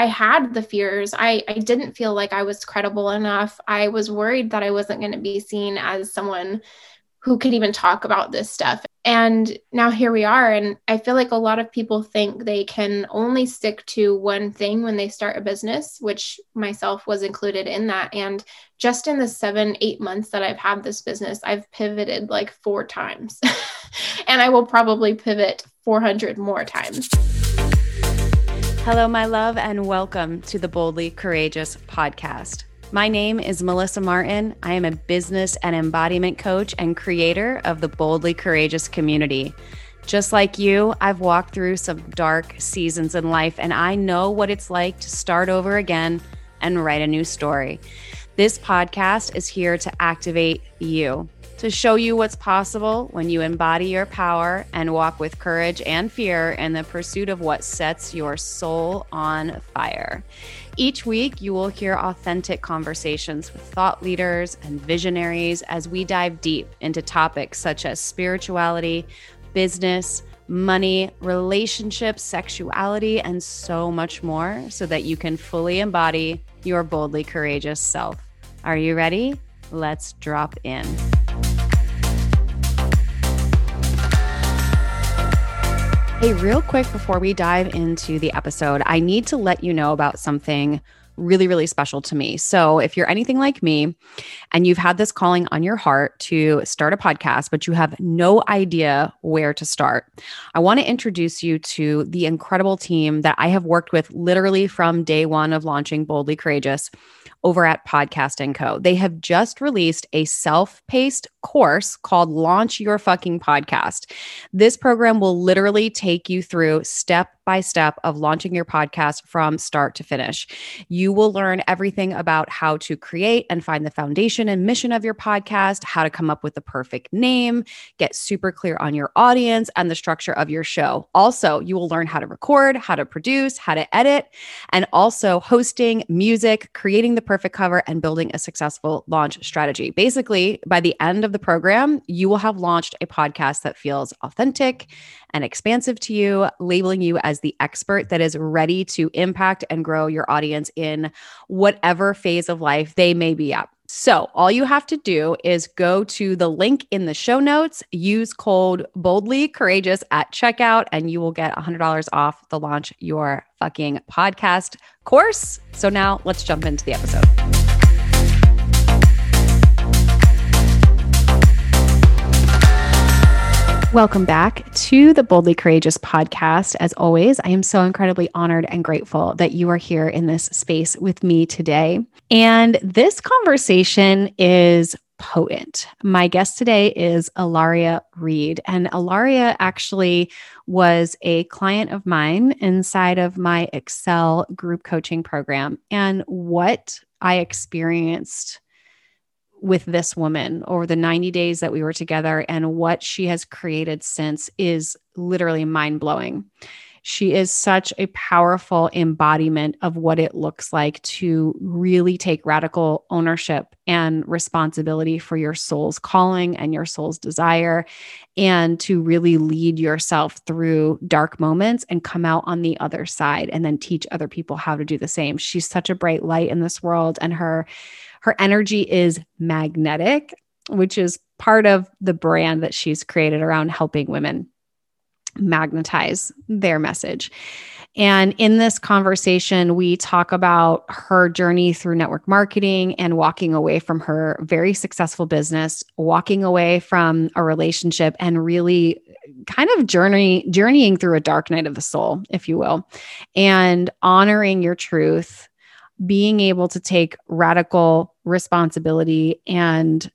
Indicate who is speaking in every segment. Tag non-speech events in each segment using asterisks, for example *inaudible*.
Speaker 1: I had the fears. I, I didn't feel like I was credible enough. I was worried that I wasn't going to be seen as someone who could even talk about this stuff. And now here we are. And I feel like a lot of people think they can only stick to one thing when they start a business, which myself was included in that. And just in the seven, eight months that I've had this business, I've pivoted like four times. *laughs* and I will probably pivot 400 more times.
Speaker 2: Hello, my love, and welcome to the Boldly Courageous podcast. My name is Melissa Martin. I am a business and embodiment coach and creator of the Boldly Courageous community. Just like you, I've walked through some dark seasons in life, and I know what it's like to start over again and write a new story. This podcast is here to activate you, to show you what's possible when you embody your power and walk with courage and fear in the pursuit of what sets your soul on fire. Each week, you will hear authentic conversations with thought leaders and visionaries as we dive deep into topics such as spirituality, business, money, relationships, sexuality, and so much more so that you can fully embody your boldly courageous self. Are you ready? Let's drop in. Hey, real quick before we dive into the episode, I need to let you know about something really, really special to me. So, if you're anything like me and you've had this calling on your heart to start a podcast, but you have no idea where to start, I want to introduce you to the incredible team that I have worked with literally from day one of launching Boldly Courageous over at Podcast and Co. They have just released a self-paced course called Launch Your Fucking Podcast. This program will literally take you through step by step of launching your podcast from start to finish. You will learn everything about how to create and find the foundation and mission of your podcast, how to come up with the perfect name, get super clear on your audience and the structure of your show. Also, you will learn how to record, how to produce, how to edit, and also hosting, music, creating the perfect cover, and building a successful launch strategy. Basically, by the end of the program, you will have launched a podcast that feels authentic and expansive to you, labeling you as the expert that is ready to impact and grow your audience in whatever phase of life they may be at. So, all you have to do is go to the link in the show notes, use code boldly courageous at checkout, and you will get $100 off the launch your fucking podcast course. So, now let's jump into the episode. Welcome back to the Boldly Courageous podcast. As always, I am so incredibly honored and grateful that you are here in this space with me today. And this conversation is potent. My guest today is Ilaria Reed. And Ilaria actually was a client of mine inside of my Excel group coaching program. And what I experienced with this woman over the 90 days that we were together and what she has created since is literally mind blowing. She is such a powerful embodiment of what it looks like to really take radical ownership and responsibility for your soul's calling and your soul's desire, and to really lead yourself through dark moments and come out on the other side and then teach other people how to do the same. She's such a bright light in this world, and her her energy is magnetic, which is part of the brand that she's created around helping women magnetize their message. And in this conversation, we talk about her journey through network marketing and walking away from her very successful business, walking away from a relationship, and really kind of journey journeying through a dark night of the soul, if you will, and honoring your truth being able to take radical responsibility and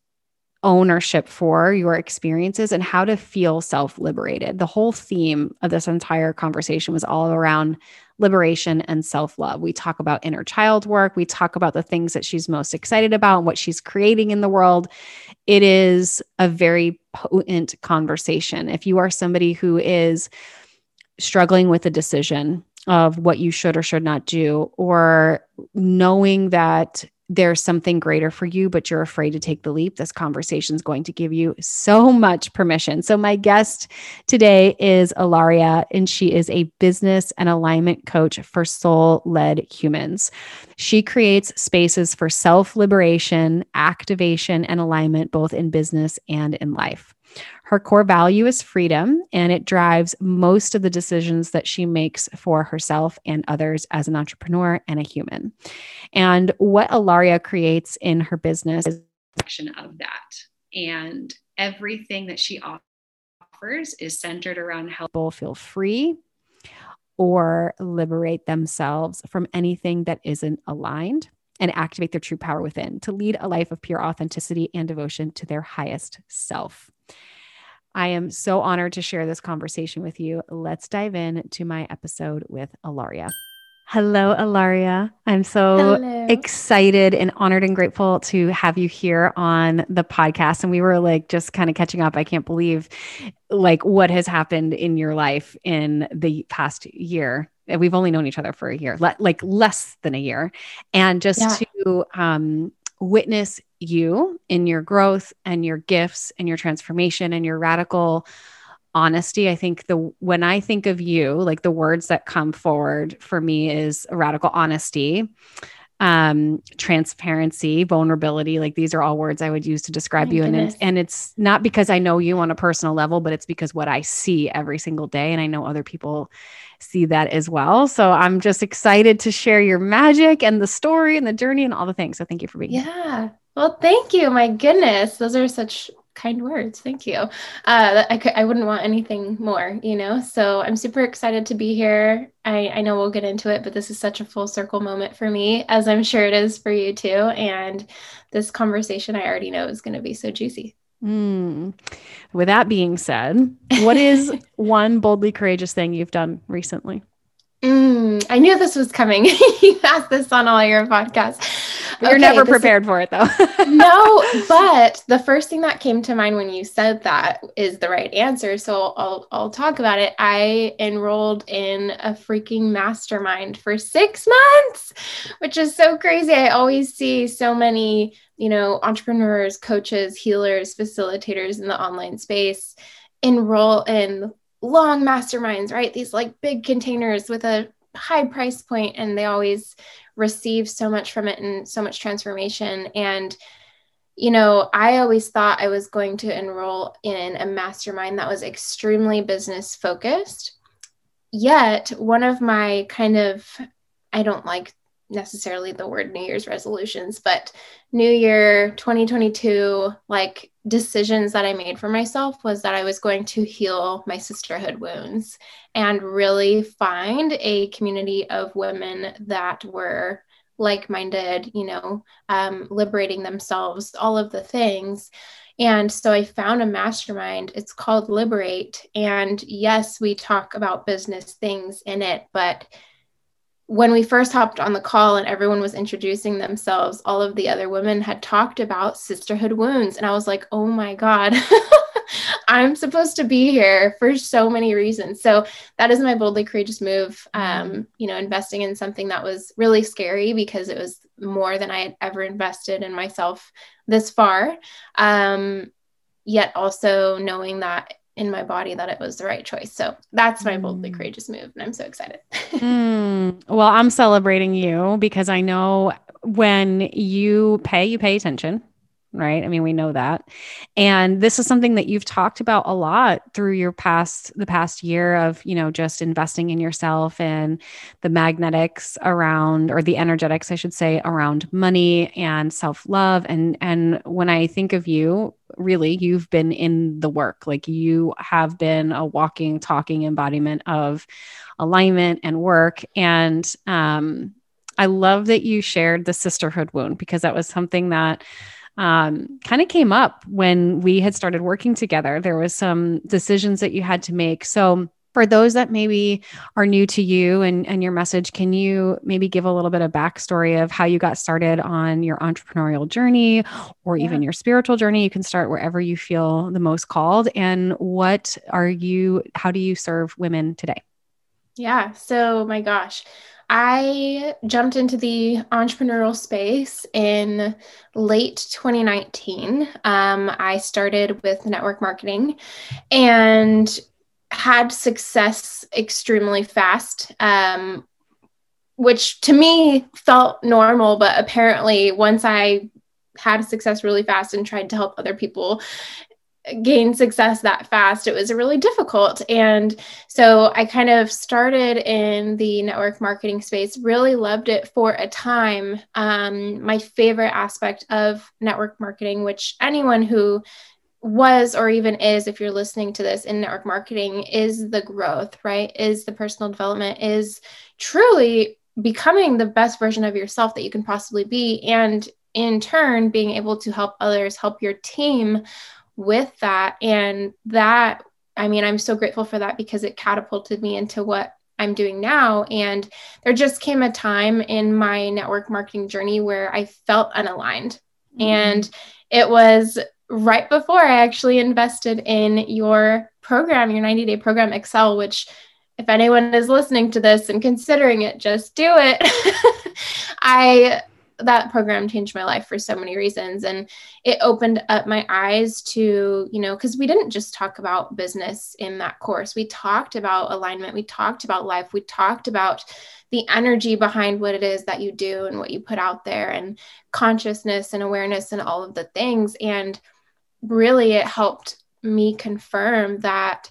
Speaker 2: ownership for your experiences and how to feel self liberated. The whole theme of this entire conversation was all around liberation and self love. We talk about inner child work, we talk about the things that she's most excited about and what she's creating in the world. It is a very potent conversation. If you are somebody who is struggling with a decision, of what you should or should not do, or knowing that there's something greater for you, but you're afraid to take the leap, this conversation is going to give you so much permission. So, my guest today is Alaria, and she is a business and alignment coach for soul led humans. She creates spaces for self liberation, activation, and alignment, both in business and in life. Her core value is freedom, and it drives most of the decisions that she makes for herself and others as an entrepreneur and a human. And what Alaria creates in her business is a section of that. And everything that she offers is centered around how people feel free or liberate themselves from anything that isn't aligned and activate their true power within to lead a life of pure authenticity and devotion to their highest self. I am so honored to share this conversation with you. Let's dive in to my episode with Alaria. Hello, Alaria. I'm so Hello. excited and honored and grateful to have you here on the podcast. And we were like just kind of catching up. I can't believe like what has happened in your life in the past year. And we've only known each other for a year, le- like less than a year. And just yeah. to um, witness you in your growth and your gifts and your transformation and your radical honesty. I think the when I think of you, like the words that come forward for me is radical honesty, um, transparency, vulnerability. Like these are all words I would use to describe you. And it's, and it's not because I know you on a personal level, but it's because what I see every single day. And I know other people see that as well. So I'm just excited to share your magic and the story and the journey and all the things. So thank you for being
Speaker 1: yeah. here. Yeah. Well, thank you. My goodness. Those are such kind words. Thank you. Uh, I, could, I wouldn't want anything more, you know? So I'm super excited to be here. I, I know we'll get into it, but this is such a full circle moment for me, as I'm sure it is for you too. And this conversation I already know is going to be so juicy.
Speaker 2: Mm. With that being said, what is *laughs* one boldly courageous thing you've done recently?
Speaker 1: Mm, I knew this was coming. *laughs* you asked this on all your podcasts.
Speaker 2: You're okay, never prepared is, for it though. *laughs*
Speaker 1: no, but the first thing that came to mind when you said that is the right answer. So I'll I'll talk about it. I enrolled in a freaking mastermind for 6 months, which is so crazy. I always see so many, you know, entrepreneurs, coaches, healers, facilitators in the online space enroll in long masterminds, right? These like big containers with a high price point and they always receive so much from it and so much transformation and you know i always thought i was going to enroll in a mastermind that was extremely business focused yet one of my kind of i don't like necessarily the word New Year's resolutions, but New Year 2022, like decisions that I made for myself was that I was going to heal my sisterhood wounds and really find a community of women that were like minded, you know, um, liberating themselves, all of the things. And so I found a mastermind. It's called Liberate. And yes, we talk about business things in it, but when we first hopped on the call and everyone was introducing themselves, all of the other women had talked about sisterhood wounds. And I was like, oh my God, *laughs* I'm supposed to be here for so many reasons. So that is my boldly courageous move. Um, you know, investing in something that was really scary because it was more than I had ever invested in myself this far. Um, yet also knowing that in my body that it was the right choice. So that's my boldly mm. courageous move. And I'm so excited. *laughs*
Speaker 2: mm. Well, I'm celebrating you because I know when you pay, you pay attention right? I mean, we know that. And this is something that you've talked about a lot through your past the past year of, you know, just investing in yourself and the magnetics around or the energetics I should say around money and self-love and and when I think of you, really you've been in the work. Like you have been a walking talking embodiment of alignment and work and um I love that you shared the sisterhood wound because that was something that um, kind of came up when we had started working together. There was some decisions that you had to make. So for those that maybe are new to you and, and your message, can you maybe give a little bit of backstory of how you got started on your entrepreneurial journey or yeah. even your spiritual journey? You can start wherever you feel the most called. And what are you, how do you serve women today?
Speaker 1: Yeah. So, my gosh, I jumped into the entrepreneurial space in late 2019. Um, I started with network marketing and had success extremely fast, um, which to me felt normal. But apparently, once I had success really fast and tried to help other people gain success that fast, it was really difficult. And so I kind of started in the network marketing space, really loved it for a time. Um, my favorite aspect of network marketing, which anyone who was or even is, if you're listening to this in network marketing, is the growth, right? Is the personal development, is truly becoming the best version of yourself that you can possibly be. And in turn, being able to help others, help your team with that. And that, I mean, I'm so grateful for that because it catapulted me into what I'm doing now. And there just came a time in my network marketing journey where I felt unaligned. Mm-hmm. And it was right before I actually invested in your program, your 90 day program, Excel, which if anyone is listening to this and considering it, just do it. *laughs* I that program changed my life for so many reasons. And it opened up my eyes to you know because we didn't just talk about business in that course. We talked about alignment. We talked about life. We talked about the energy behind what it is that you do and what you put out there and consciousness and awareness and all of the things. And really it helped me confirm that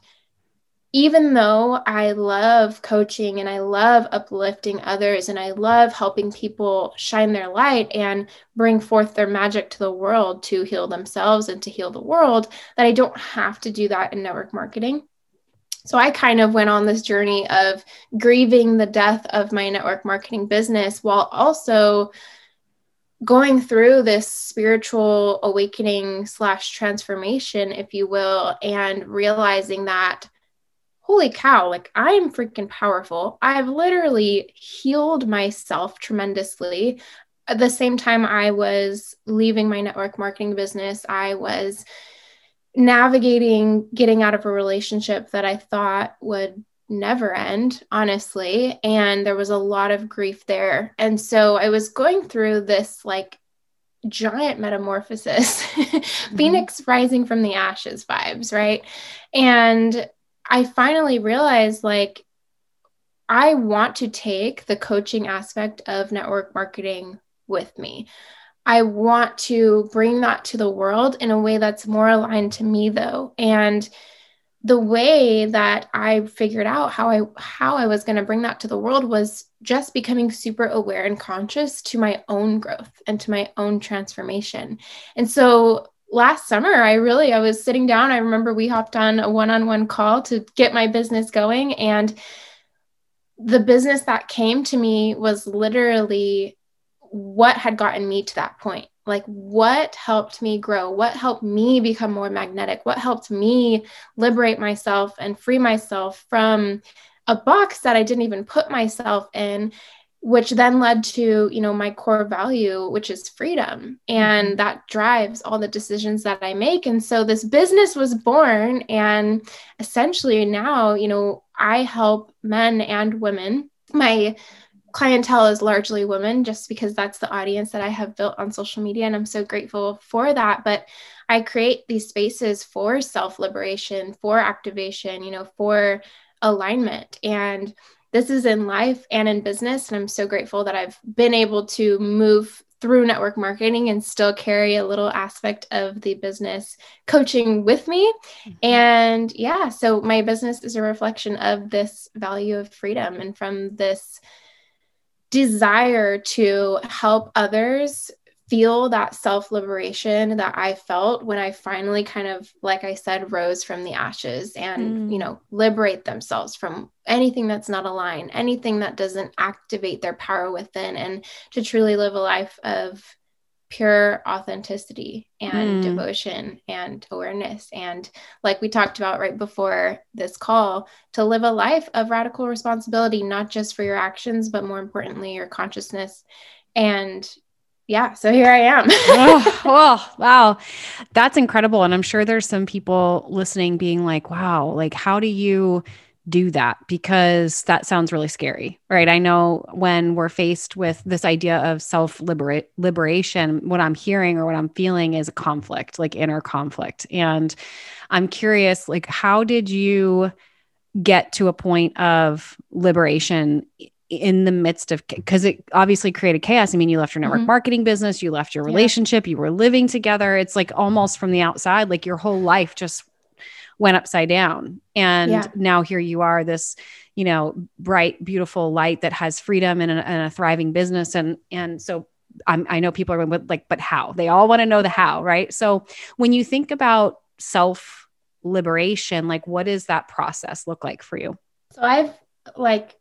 Speaker 1: even though I love coaching and I love uplifting others and I love helping people shine their light and bring forth their magic to the world to heal themselves and to heal the world, that I don't have to do that in network marketing. So I kind of went on this journey of grieving the death of my network marketing business while also going through this spiritual awakening slash transformation, if you will, and realizing that holy cow, like I'm freaking powerful. I've literally healed myself tremendously. At the same time, I was leaving my network marketing business, I was navigating getting out of a relationship that I thought would never end, honestly. And there was a lot of grief there. And so I was going through this like giant metamorphosis, *laughs* mm-hmm. Phoenix rising from the ashes vibes, right? And I finally realized like I want to take the coaching aspect of network marketing with me. I want to bring that to the world in a way that's more aligned to me though. And the way that I figured out how I how I was going to bring that to the world was just becoming super aware and conscious to my own growth and to my own transformation. And so last summer i really i was sitting down i remember we hopped on a one-on-one call to get my business going and the business that came to me was literally what had gotten me to that point. Like what helped me grow? What helped me become more magnetic? What helped me liberate myself and free myself from a box that i didn't even put myself in which then led to you know my core value which is freedom. And mm-hmm. that drives all the decisions that i make. And so this business was born and essentially now you know i help men and women. My clientele is largely women just because that's the audience that i have built on social media and i'm so grateful for that. But i create these spaces for self liberation for activation you know for alignment. And this is in life and in business. And I'm so grateful that I've been able to move through network marketing and still carry a little aspect of the business coaching with me. Mm-hmm. And yeah, so my business is a reflection of this value of freedom and from this desire to help others feel that self liberation that I felt when I finally kind of, like I said, rose from the ashes and, mm. you know, liberate themselves from anything that's not aligned, anything that doesn't activate their power within, and to truly live a life of pure authenticity and mm. devotion and awareness. And like we talked about right before this call, to live a life of radical responsibility, not just for your actions, but more importantly, your consciousness and yeah, so here I am. *laughs*
Speaker 2: oh, oh, wow. That's incredible. And I'm sure there's some people listening being like, wow, like, how do you do that because that sounds really scary, right? I know when we're faced with this idea of self liberation, what I'm hearing or what I'm feeling is a conflict, like inner conflict. And I'm curious, like, how did you get to a point of liberation in the midst of because it obviously created chaos. I mean, you left your network mm-hmm. marketing business, you left your relationship, yeah. you were living together. It's like almost from the outside, like your whole life just went upside down. And yeah. now here you are, this, you know, bright, beautiful light that has freedom and a, and a thriving business. And and so I'm, I know people are like, but how? They all want to know the how, right? So when you think about self liberation, like what does that process look like for you?
Speaker 1: So I've like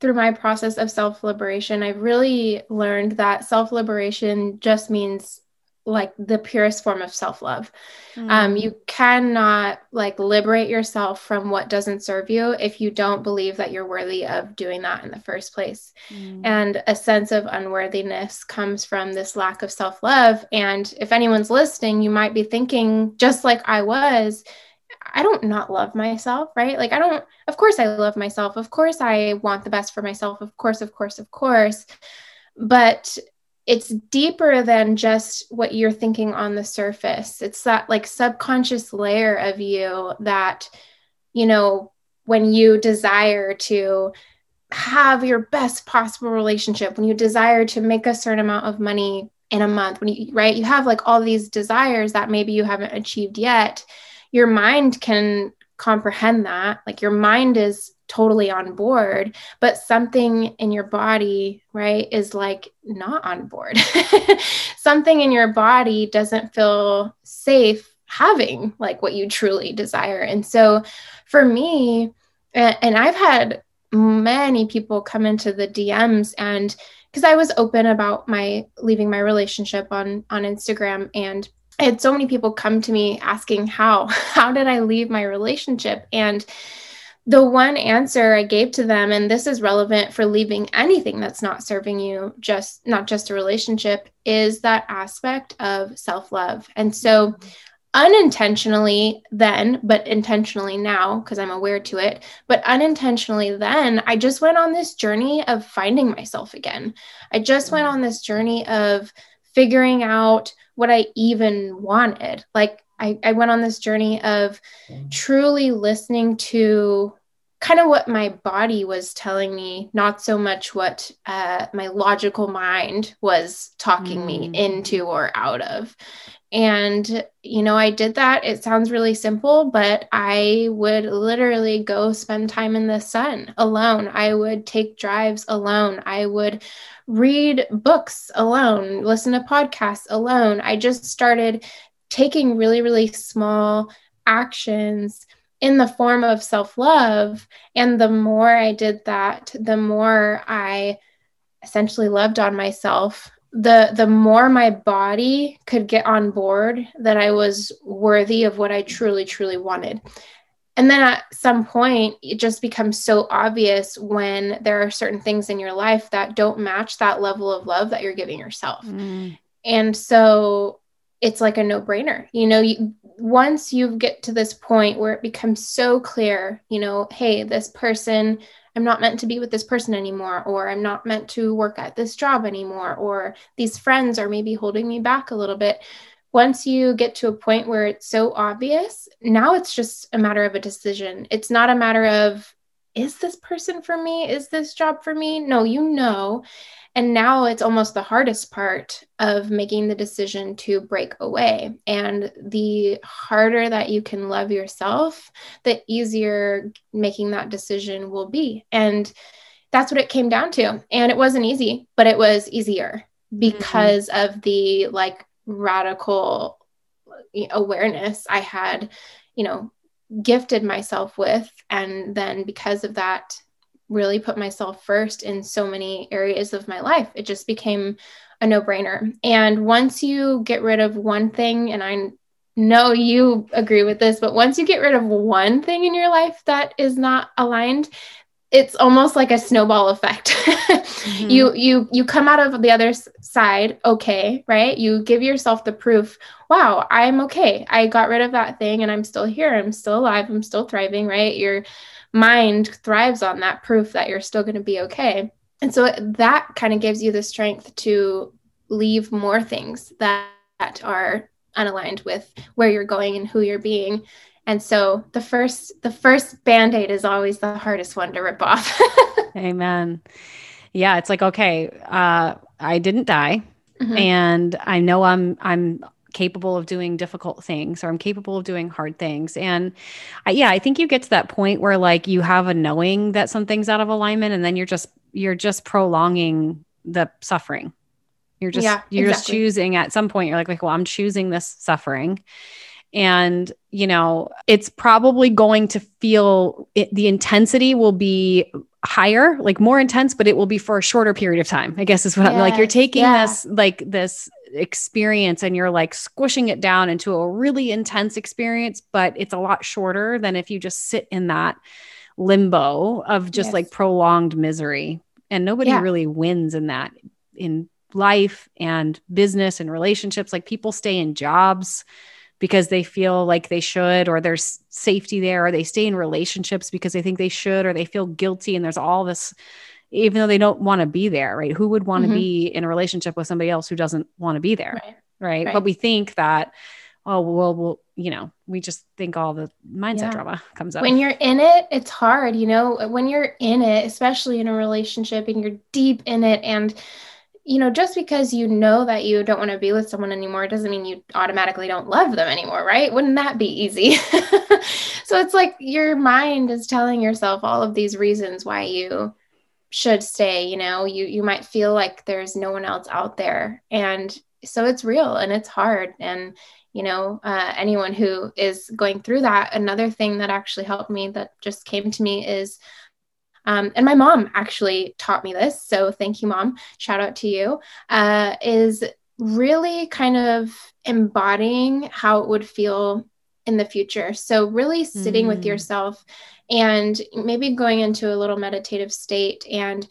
Speaker 1: through my process of self liberation, I've really learned that self liberation just means like the purest form of self love. Mm. Um, you cannot like liberate yourself from what doesn't serve you if you don't believe that you're worthy of doing that in the first place. Mm. And a sense of unworthiness comes from this lack of self love. And if anyone's listening, you might be thinking, just like I was, I don't not love myself, right? Like, I don't, of course, I love myself. Of course, I want the best for myself. Of course, of course, of course. But it's deeper than just what you're thinking on the surface. It's that like subconscious layer of you that, you know, when you desire to have your best possible relationship, when you desire to make a certain amount of money in a month, when you, right, you have like all these desires that maybe you haven't achieved yet your mind can comprehend that. Like your mind is totally on board, but something in your body, right, is like not on board. *laughs* something in your body doesn't feel safe having like what you truly desire. And so for me, and I've had many people come into the DMs and because I was open about my leaving my relationship on on Instagram and I had so many people come to me asking how *laughs* how did I leave my relationship and the one answer I gave to them and this is relevant for leaving anything that's not serving you just not just a relationship is that aspect of self-love. And so unintentionally then but intentionally now because I'm aware to it but unintentionally then I just went on this journey of finding myself again. I just went mm. on this journey of figuring out what I even wanted. Like I, I went on this journey of mm. truly listening to kind of what my body was telling me, not so much what uh, my logical mind was talking mm. me into or out of. And, you know, I did that. It sounds really simple, but I would literally go spend time in the sun alone. I would take drives alone. I would read books alone, listen to podcasts alone. I just started taking really, really small actions in the form of self love. And the more I did that, the more I essentially loved on myself the the more my body could get on board that I was worthy of what I truly truly wanted. And then at some point it just becomes so obvious when there are certain things in your life that don't match that level of love that you're giving yourself. Mm. And so it's like a no-brainer. You know, you, once you get to this point where it becomes so clear, you know, hey, this person I'm not meant to be with this person anymore, or I'm not meant to work at this job anymore, or these friends are maybe holding me back a little bit. Once you get to a point where it's so obvious, now it's just a matter of a decision. It's not a matter of, is this person for me? Is this job for me? No, you know. And now it's almost the hardest part of making the decision to break away. And the harder that you can love yourself, the easier making that decision will be. And that's what it came down to. And it wasn't easy, but it was easier because mm-hmm. of the like radical awareness I had, you know, gifted myself with. And then because of that, really put myself first in so many areas of my life. It just became a no brainer. And once you get rid of one thing, and I know you agree with this, but once you get rid of one thing in your life that is not aligned, it's almost like a snowball effect. *laughs* mm-hmm. You you you come out of the other side okay, right? You give yourself the proof, wow, I'm okay. I got rid of that thing and I'm still here. I'm still alive. I'm still thriving, right? You're mind thrives on that proof that you're still going to be okay. And so that kind of gives you the strength to leave more things that, that are unaligned with where you're going and who you're being. And so the first the first band-aid is always the hardest one to rip off. *laughs*
Speaker 2: Amen. Yeah, it's like okay, uh I didn't die mm-hmm. and I know I'm I'm capable of doing difficult things or I'm capable of doing hard things. And I, yeah, I think you get to that point where like you have a knowing that something's out of alignment and then you're just you're just prolonging the suffering. You're just yeah, you're exactly. just choosing at some point you're like like well I'm choosing this suffering. And you know, it's probably going to feel it, the intensity will be higher, like more intense, but it will be for a shorter period of time. I guess is what yes, I'm like. You're taking yeah. this like this experience and you're like squishing it down into a really intense experience, but it's a lot shorter than if you just sit in that limbo of just yes. like prolonged misery. And nobody yeah. really wins in that in life and business and relationships. Like people stay in jobs because they feel like they should, or there's safety there, or they stay in relationships because they think they should, or they feel guilty. And there's all this even though they don't want to be there, right? Who would want to mm-hmm. be in a relationship with somebody else who doesn't want to be there, right? right? right. But we think that, oh, well, well, you know, we just think all the mindset yeah. drama comes up.
Speaker 1: When you're in it, it's hard, you know, when you're in it, especially in a relationship and you're deep in it and you know, just because you know that you don't want to be with someone anymore doesn't mean you automatically don't love them anymore, right? Wouldn't that be easy? *laughs* so it's like your mind is telling yourself all of these reasons why you should stay you know you you might feel like there's no one else out there and so it's real and it's hard and you know uh, anyone who is going through that another thing that actually helped me that just came to me is um, and my mom actually taught me this so thank you mom. Shout out to you. Uh, is really kind of embodying how it would feel in the future. So really sitting mm. with yourself and maybe going into a little meditative state and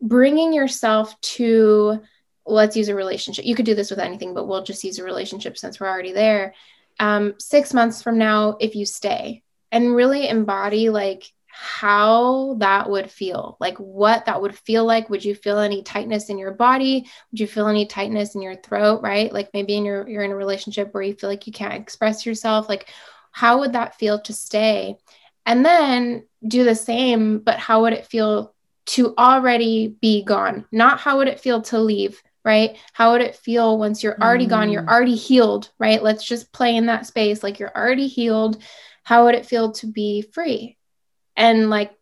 Speaker 1: bringing yourself to let's use a relationship. You could do this with anything but we'll just use a relationship since we're already there. Um, six months from now if you stay and really embody like how that would feel like what that would feel like would you feel any tightness in your body would you feel any tightness in your throat right like maybe in your you're in a relationship where you feel like you can't express yourself like how would that feel to stay and then do the same, but how would it feel to already be gone? Not how would it feel to leave, right? How would it feel once you're already mm. gone? You're mm. already healed, right? Let's just play in that space. Like you're already healed. How would it feel to be free? And like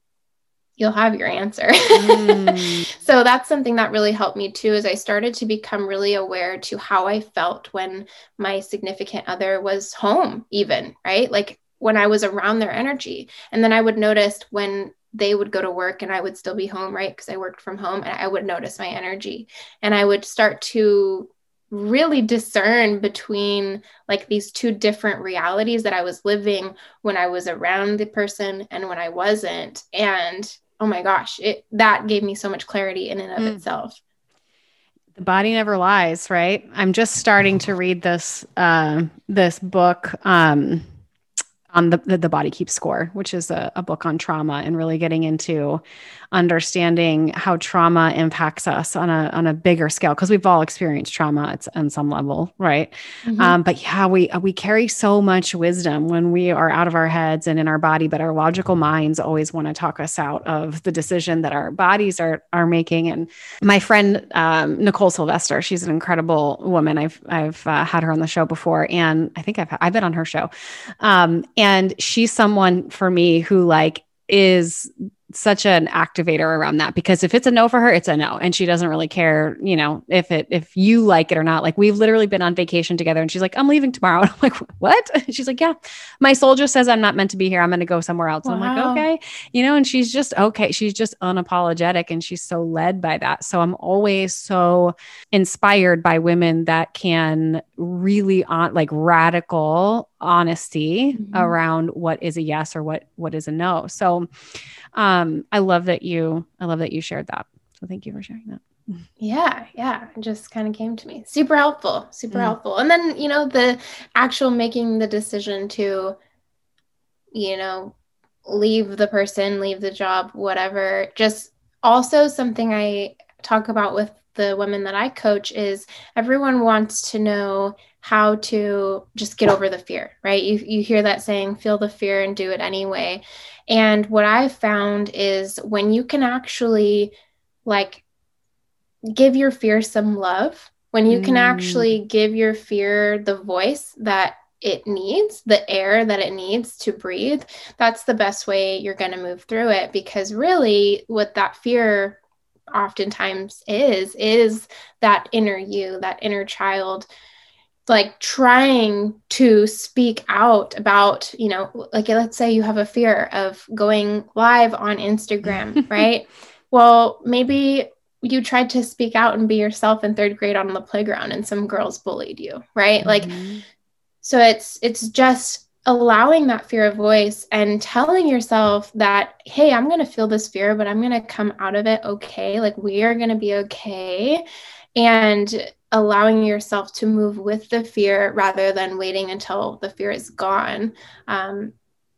Speaker 1: you'll have your answer. Mm. *laughs* so that's something that really helped me too is I started to become really aware to how I felt when my significant other was home even, right? Like when I was around their energy. And then I would notice when they would go to work and I would still be home, right? Because I worked from home and I would notice my energy. And I would start to really discern between like these two different realities that I was living when I was around the person and when I wasn't. And oh my gosh, it that gave me so much clarity in and of mm. itself.
Speaker 2: The body never lies, right? I'm just starting to read this uh, this book. Um, on the, the, the body keeps score which is a, a, book on trauma and really getting into understanding how trauma impacts us on a on a bigger scale because we've all experienced trauma it's on some level right? Mm-hmm. um, but yeah we we carry so much wisdom when we are out of our heads and in our body but our logical minds always want to talk us out of the decision that our bodies are are making. And my friend um, nicole sylvester she's an incredible woman. I've i've uh, had her on the show before and i think i've i've been on her show. Um, and she's someone for me who like is such an activator around that because if it's a no for her, it's a no. And she doesn't really care, you know, if it if you like it or not. Like we've literally been on vacation together and she's like, I'm leaving tomorrow. *laughs* And I'm like, what? *laughs* she's like, Yeah, my soul just says I'm not meant to be here. I'm gonna go somewhere else. Wow. I'm like, okay. You know, and she's just okay. She's just unapologetic and she's so led by that. So I'm always so inspired by women that can really on like radical honesty mm-hmm. around what is a yes or what what is a no. So um I love that you I love that you shared that. So thank you for sharing that.
Speaker 1: Yeah, yeah, it just kind of came to me. Super helpful, super mm. helpful. And then, you know, the actual making the decision to you know, leave the person, leave the job, whatever. Just also something I talk about with the women that I coach is everyone wants to know how to just get over the fear, right? You you hear that saying feel the fear and do it anyway. And what I've found is when you can actually like give your fear some love, when you can mm. actually give your fear the voice that it needs, the air that it needs to breathe, that's the best way you're going to move through it. Because really, what that fear oftentimes is, is that inner you, that inner child like trying to speak out about you know like let's say you have a fear of going live on instagram *laughs* right? Well maybe you tried to speak out and be yourself in third grade on the playground and some girls bullied you right? Mm-hmm. like so it's it's just allowing that fear of voice and telling yourself that hey i'm going to feel this fear but i'm going to come out of it okay. Like we are going to be okay and allowing yourself to move with the fear rather than waiting until the fear is gone um,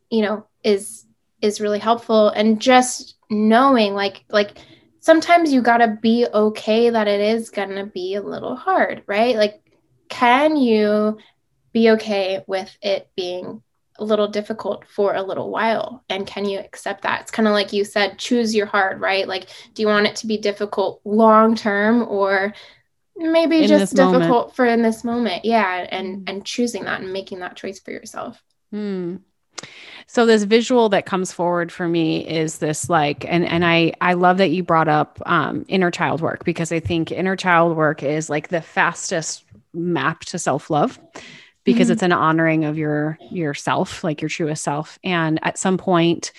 Speaker 1: you know is is really helpful. And just knowing like like sometimes you got to be okay that it is going to be a little hard right? Like can you be okay with it being a little difficult for a little while and can you accept that it's kind of like you said choose your heart right like do you want it to be difficult long term or maybe in just difficult moment. for in this moment yeah and mm. and choosing that and making that choice for yourself
Speaker 2: hmm. so this visual that comes forward for me is this like and and i i love that you brought up um, inner child work because i think inner child work is like the fastest map to self-love because mm-hmm. it's an honoring of your yourself like your truest self and at some point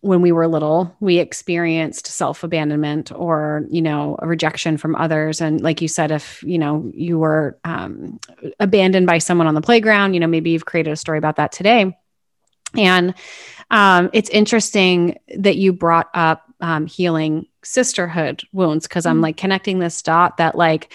Speaker 2: when we were little we experienced self-abandonment or you know a rejection from others and like you said if you know you were um, abandoned by someone on the playground you know maybe you've created a story about that today and um, it's interesting that you brought up um, healing sisterhood wounds because i'm mm-hmm. like connecting this dot that like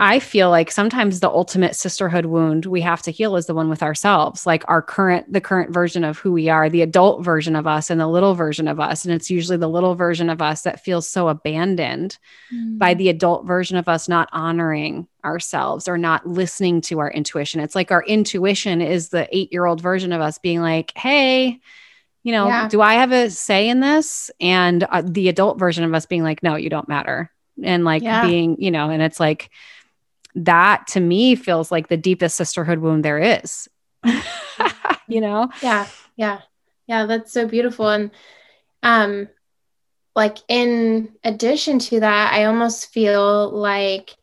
Speaker 2: I feel like sometimes the ultimate sisterhood wound we have to heal is the one with ourselves, like our current, the current version of who we are, the adult version of us and the little version of us. And it's usually the little version of us that feels so abandoned mm. by the adult version of us not honoring ourselves or not listening to our intuition. It's like our intuition is the eight year old version of us being like, hey, you know, yeah. do I have a say in this? And uh, the adult version of us being like, no, you don't matter. And like yeah. being, you know, and it's like, that to me feels like the deepest sisterhood wound there is. *laughs* you know?
Speaker 1: Yeah. Yeah. Yeah. That's so beautiful. And, um, like in addition to that, I almost feel like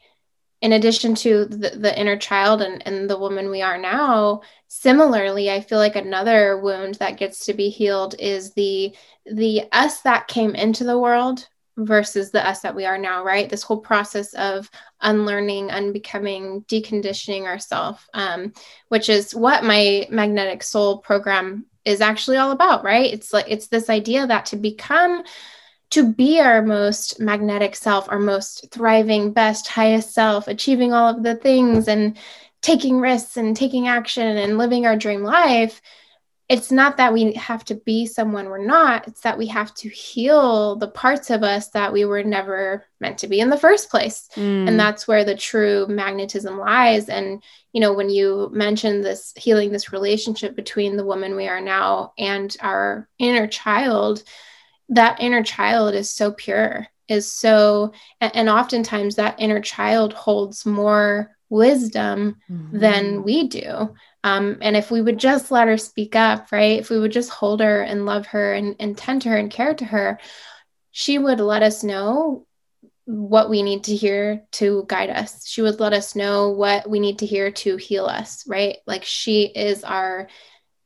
Speaker 1: in addition to the, the inner child and, and the woman we are now, similarly, I feel like another wound that gets to be healed is the the us that came into the world versus the us that we are now, right? This whole process of unlearning, unbecoming, deconditioning ourselves, um, which is what my magnetic soul program is actually all about, right? It's like it's this idea that to become to be our most magnetic self, our most thriving, best, highest self, achieving all of the things and taking risks and taking action and living our dream life it's not that we have to be someone we're not it's that we have to heal the parts of us that we were never meant to be in the first place mm. and that's where the true magnetism lies and you know when you mentioned this healing this relationship between the woman we are now and our inner child that inner child is so pure is so and, and oftentimes that inner child holds more wisdom mm-hmm. than we do um, and if we would just let her speak up, right? If we would just hold her and love her and, and tend to her and care to her, she would let us know what we need to hear to guide us. She would let us know what we need to hear to heal us, right? Like she is our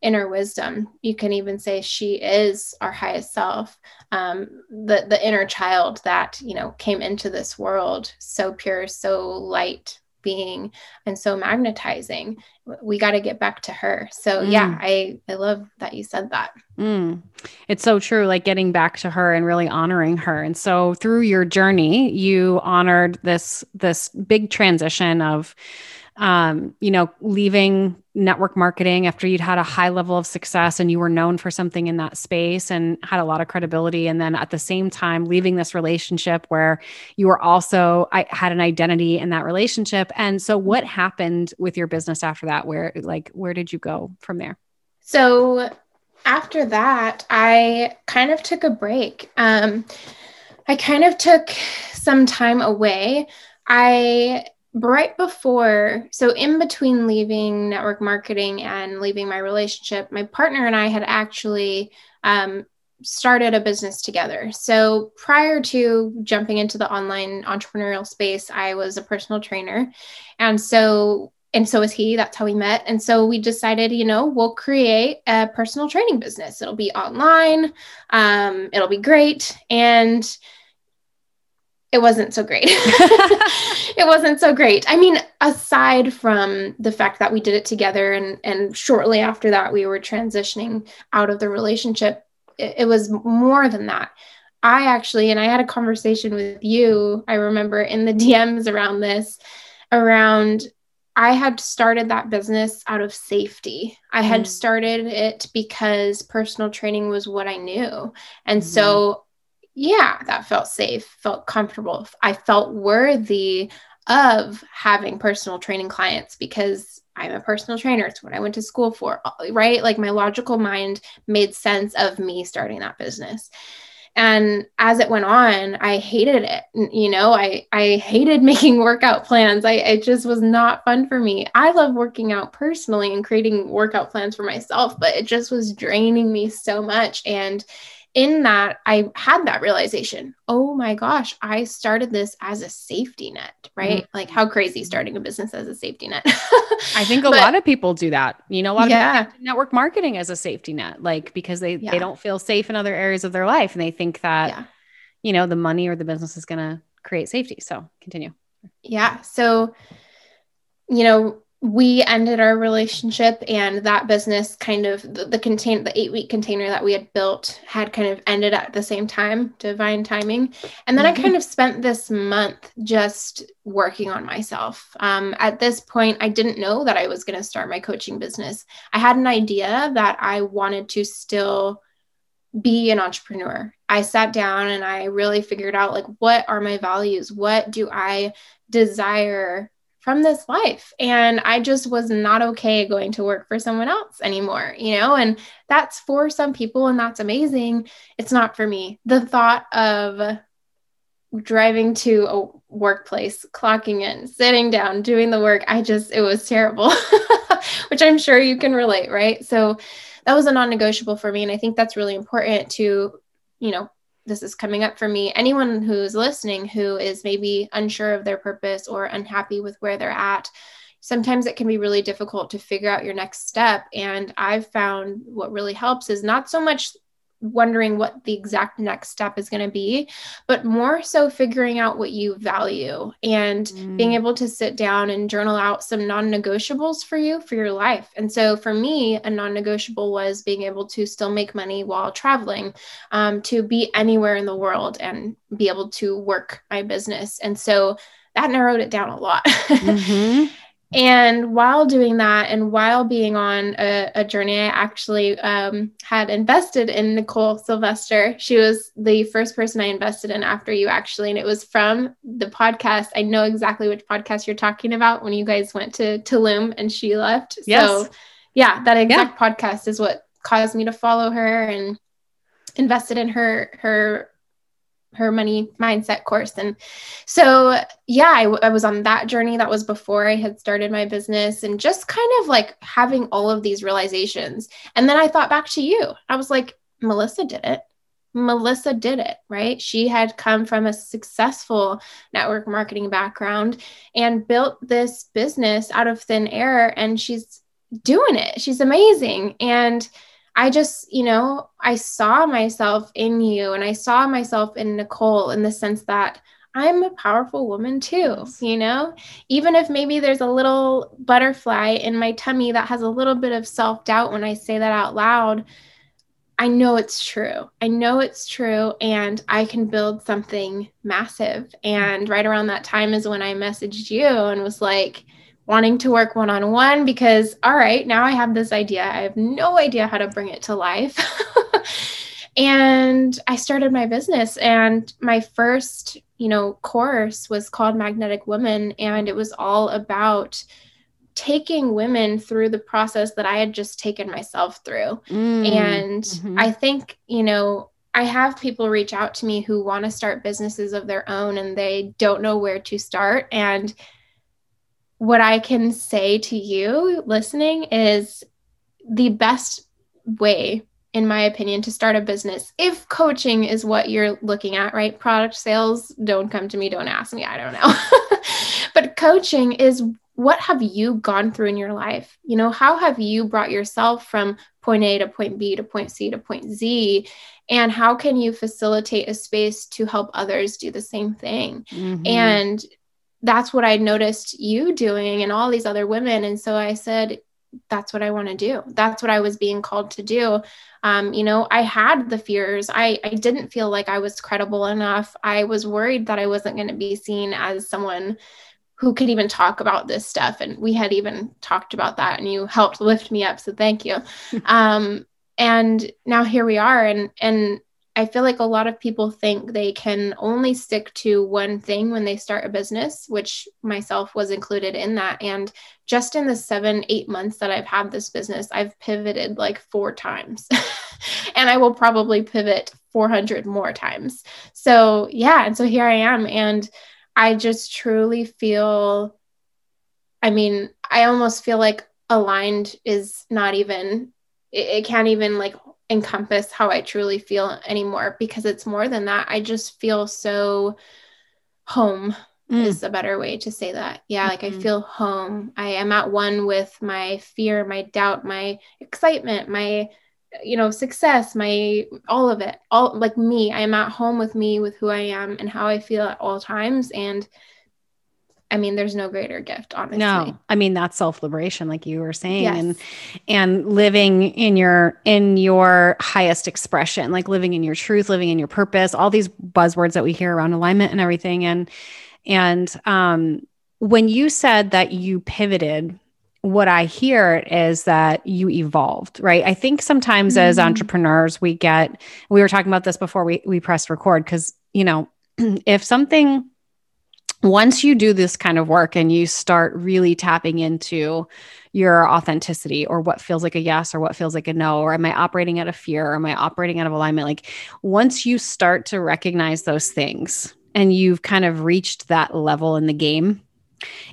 Speaker 1: inner wisdom. You can even say she is our highest self, um, the the inner child that you know came into this world so pure, so light, being and so magnetizing we got to get back to her so mm. yeah i i love that you said that
Speaker 2: mm. it's so true like getting back to her and really honoring her and so through your journey you honored this this big transition of um, you know, leaving network marketing after you'd had a high level of success and you were known for something in that space and had a lot of credibility. And then at the same time, leaving this relationship where you were also, I had an identity in that relationship. And so what happened with your business after that? Where, like, where did you go from there?
Speaker 1: So after that, I kind of took a break. Um, I kind of took some time away. I right before, so in between leaving network marketing and leaving my relationship, my partner and I had actually um, started a business together. So prior to jumping into the online entrepreneurial space, I was a personal trainer. And so and so is he. That's how we met. And so we decided, you know, we'll create a personal training business. It'll be online. Um, it'll be great. And it wasn't so great. *laughs* *laughs* it wasn't so great. I mean, aside from the fact that we did it together and and shortly after that we were transitioning out of the relationship, it, it was more than that. I actually and I had a conversation with you, I remember in the *laughs* DMs around this around I had started that business out of safety. I had mm. started it because personal training was what I knew. And mm. so yeah, that felt safe, felt comfortable. I felt worthy of having personal training clients because I'm a personal trainer. It's what I went to school for, uh, right? Like my logical mind made sense of me starting that business. And as it went on, I hated it. You know, I, I hated *laughs* making workout plans. I, it just was not fun for me. I love working out personally and creating workout plans for myself, but it just was draining me so much. And in that, I had that realization oh my gosh, I started this as a safety net, right? Mm-hmm. Like, how crazy starting a business as a safety net. *laughs*
Speaker 2: I think a but, lot of people do that. You know, a lot yeah. of network marketing as a safety net, like because they, yeah. they don't feel safe in other areas of their life and they think that, yeah. you know, the money or the business is going to create safety. So continue.
Speaker 1: Yeah. So, you know, we ended our relationship and that business kind of the, the contain the eight week container that we had built had kind of ended at the same time divine timing. And then mm-hmm. i kind of spent this month just working on myself. Um, at this point i didn't know that i was going to start my coaching business. I had an idea that i wanted to still be an entrepreneur. I sat down and i really figured out like what are my values? What do i desire from this life. And I just was not okay going to work for someone else anymore, you know? And that's for some people, and that's amazing. It's not for me. The thought of driving to a workplace, clocking in, sitting down, doing the work, I just, it was terrible, *laughs* which I'm sure you can relate, right? So that was a non negotiable for me. And I think that's really important to, you know, this is coming up for me. Anyone who's listening who is maybe unsure of their purpose or unhappy with where they're at, sometimes it can be really difficult to figure out your next step. And I've found what really helps is not so much wondering what the exact next step is going to be, but more so figuring out what you value and mm. being able to sit down and journal out some non negotiables for you for your life. And so for me, a non negotiable was being able to still make money while traveling, um, to be anywhere in the world and be able to work my business. And so that narrowed it down a lot. *laughs* Mm-hmm. And while doing that, and while being on a, a journey, I actually um, had invested in Nicole Sylvester. She was the first person I invested in after you, actually. And it was from the podcast. I know exactly which podcast you're talking about when you guys went to Tulum and she left. Yes. So, yeah, that exact yeah. podcast is what caused me to follow her and invested in her her her money mindset course. And so, yeah, I was on that journey. That was before I had started my business and just kind of like having all of these realizations. And then I thought back to you. I was like, Melissa did it. Melissa did it, right? She had come from a successful network marketing background and built this business out of thin air, and she's doing it. She's amazing. And I just, you know, I saw myself in you and I saw myself in Nicole in the sense that I'm a powerful woman too, you know? Even if maybe there's a little butterfly in my tummy that has a little bit of self doubt when I say that out loud, I know it's true. I know it's true and I can build something massive. And right around that time is when I messaged you and was like, wanting to work one on one because, all right, now I have this idea. I have no idea how to bring it to life. *laughs* and I started my business. And my first, you know, course was called Magnetic Woman. And it was all about taking women through the process that I had just taken myself through. Mm, and mm-hmm. I think, you know, I have people reach out to me who want to start businesses of their own and they don't know where to start. And what I can say to you listening is the best way, in my opinion, to start a business, if coaching is what you're looking at, right? Product sales, don't come to me, don't ask me, I don't know. *laughs* but coaching is what have you gone through in your life? You know, how have you brought yourself from point A to point B to point C to point Z? And how can you facilitate a space to help others do the same thing? Mm-hmm. And that's what I noticed you doing and all these other women. And so I said, that's what I want to do. That's what I was being called to do. Um, you know, I had the fears. I, I didn't feel like I was credible enough. I was worried that I wasn't going to be seen as someone who could even talk about this stuff. And we had even talked about that, and you helped lift me up. So thank you. *laughs* um, and now here we are. And and I feel like a lot of people think they can only stick to one thing when they start a business, which myself was included in that. And just in the seven, eight months that I've had this business, I've pivoted like four times. *laughs* and I will probably pivot 400 more times. So, yeah. And so here I am. And I just truly feel, I mean, I almost feel like aligned is not even, it, it can't even like encompass how I truly feel anymore because it's more than that. I just feel so home mm. is a better way to say that. Yeah, like mm-hmm. I feel home. I am at one with my fear, my doubt, my excitement, my you know, success, my all of it. All like me. I am at home with me with who I am and how I feel at all times and I mean, there's no greater gift, honestly.
Speaker 2: No, I mean that's self liberation, like you were saying, yes. and and living in your in your highest expression, like living in your truth, living in your purpose. All these buzzwords that we hear around alignment and everything, and and um, when you said that you pivoted, what I hear is that you evolved, right? I think sometimes mm-hmm. as entrepreneurs, we get. We were talking about this before we we pressed record because you know *clears throat* if something once you do this kind of work and you start really tapping into your authenticity or what feels like a yes or what feels like a no or am i operating out of fear or am i operating out of alignment? Like once you start to recognize those things and you've kind of reached that level in the game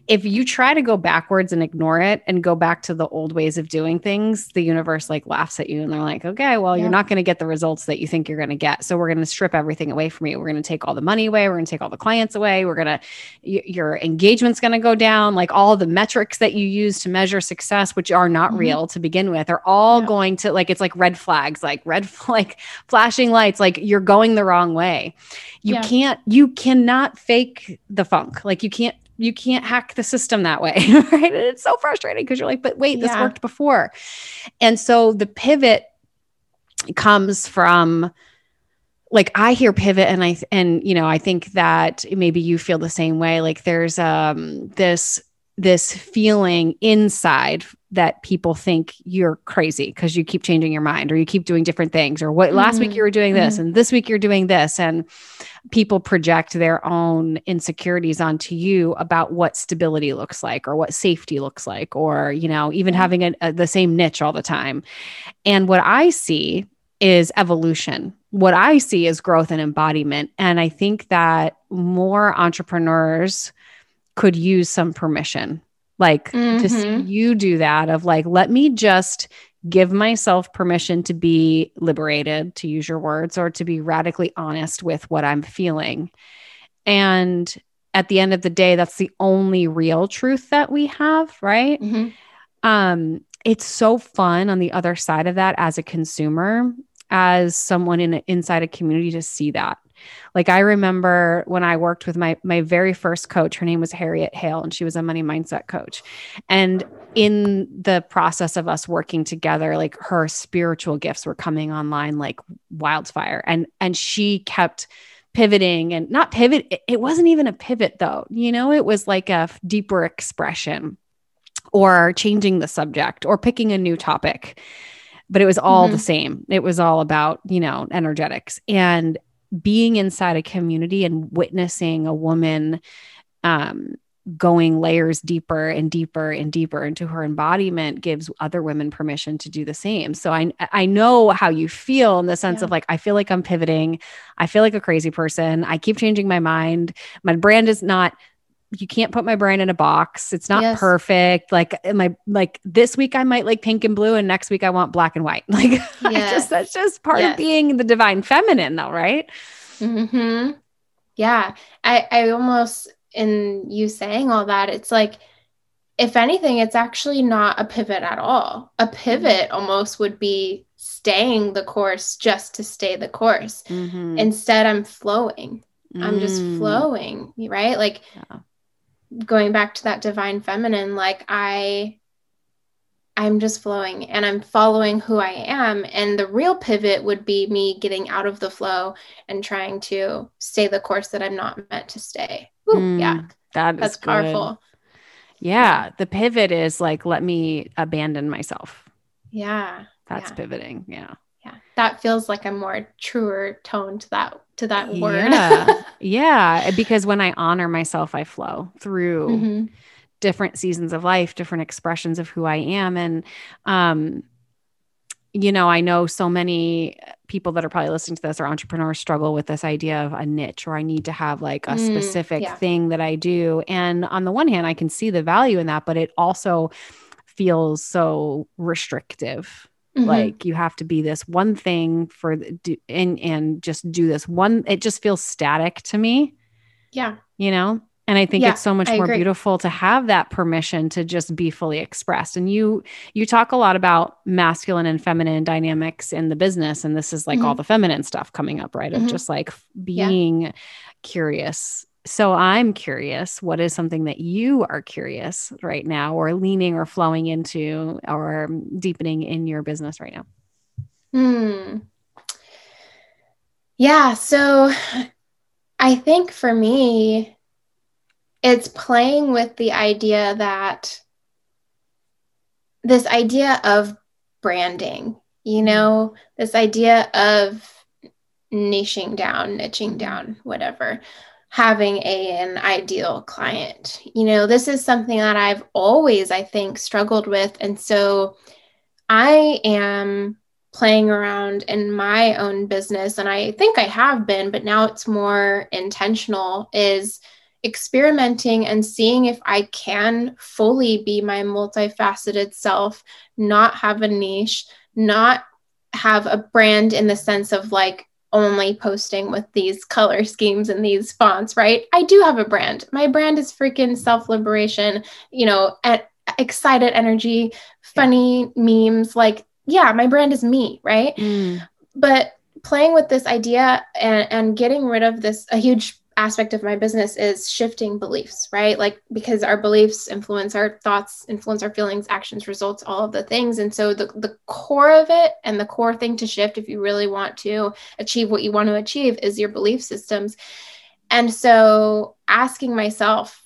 Speaker 2: if you try to go backwards and ignore it and go back to the old ways of doing things, the universe like laughs at you and they're like, okay, well, yeah. you're not going to get the results that you think you're going to get. So we're going to strip everything away from you. We're going to take all the money away. We're going to take all the clients away. We're going to, y- your engagement's going to go down. Like all the metrics that you use to measure success, which are not mm-hmm. real to begin with, are all yeah. going to like, it's like red flags, like red, *laughs* like flashing lights, like you're going the wrong way. You yeah. can't, you cannot fake the funk. Like you can't you can't hack the system that way *laughs* right? And it's so frustrating because you're like but wait this yeah. worked before. And so the pivot comes from like i hear pivot and i and you know i think that maybe you feel the same way. Like there's um this this feeling inside that people think you're crazy because you keep changing your mind or you keep doing different things or what mm-hmm. last week you were doing this mm-hmm. and this week you're doing this and people project their own insecurities onto you about what stability looks like or what safety looks like or you know even mm-hmm. having a, a, the same niche all the time and what i see is evolution what i see is growth and embodiment and i think that more entrepreneurs could use some permission like mm-hmm. to see you do that of like let me just give myself permission to be liberated to use your words or to be radically honest with what i'm feeling and at the end of the day that's the only real truth that we have right mm-hmm. um it's so fun on the other side of that as a consumer as someone in inside a community to see that like I remember when I worked with my my very first coach, her name was Harriet Hale and she was a money mindset coach. And in the process of us working together, like her spiritual gifts were coming online like wildfire and and she kept pivoting and not pivot it wasn't even a pivot though. You know, it was like a deeper expression or changing the subject or picking a new topic. But it was all mm-hmm. the same. It was all about, you know, energetics and being inside a community and witnessing a woman um, going layers deeper and deeper and deeper into her embodiment gives other women permission to do the same. So I I know how you feel in the sense yeah. of like I feel like I'm pivoting. I feel like a crazy person. I keep changing my mind. My brand is not you can't put my brand in a box. It's not yes. perfect. Like my like this week I might like pink and blue and next week I want black and white. *laughs* Like yes. just that's just part yes. of being the divine feminine though, right?
Speaker 1: Mhm. Yeah. I I almost in you saying all that, it's like, if anything, it's actually not a pivot at all. A pivot mm-hmm. almost would be staying the course just to stay the course. Mm-hmm. Instead, I'm flowing. I'm just mm. flowing, right? Like yeah. Going back to that divine feminine, like I I'm just flowing and I'm following who I am. And the real pivot would be me getting out of the flow and trying to stay the course that I'm not meant to stay. Ooh, mm, yeah.
Speaker 2: That That's powerful. Yeah. The pivot is like, let me abandon myself.
Speaker 1: Yeah.
Speaker 2: That's
Speaker 1: yeah.
Speaker 2: pivoting. Yeah.
Speaker 1: Yeah. That feels like a more truer tone to that to that word.
Speaker 2: Yeah. *laughs* yeah. Because when I honor myself, I flow through mm-hmm different seasons of life, different expressions of who I am. And, um, you know, I know so many people that are probably listening to this or entrepreneurs struggle with this idea of a niche or I need to have like a mm, specific yeah. thing that I do. And on the one hand, I can see the value in that, but it also feels so restrictive. Mm-hmm. Like you have to be this one thing for the, and and just do this one. It just feels static to me.
Speaker 1: Yeah.
Speaker 2: You know? and i think yeah, it's so much I more agree. beautiful to have that permission to just be fully expressed and you you talk a lot about masculine and feminine dynamics in the business and this is like mm-hmm. all the feminine stuff coming up right mm-hmm. of just like being yeah. curious so i'm curious what is something that you are curious right now or leaning or flowing into or deepening in your business right now?
Speaker 1: Hmm. Yeah so i think for me it's playing with the idea that this idea of branding, you know, this idea of niching down, niching down, whatever, having a, an ideal client. You know, this is something that I've always, I think, struggled with. And so I am playing around in my own business, and I think I have been, but now it's more intentional, is experimenting and seeing if I can fully be my multifaceted self, not have a niche, not have a brand in the sense of like only posting with these color schemes and these fonts, right? I do have a brand. My brand is freaking self liberation, you know, at excited energy, funny memes. Like, yeah, my brand is me, right? Mm. But playing with this idea and, and getting rid of this, a huge aspect of my business is shifting beliefs, right? Like because our beliefs influence our thoughts, influence our feelings, actions, results, all of the things. And so the the core of it and the core thing to shift if you really want to achieve what you want to achieve is your belief systems. And so asking myself,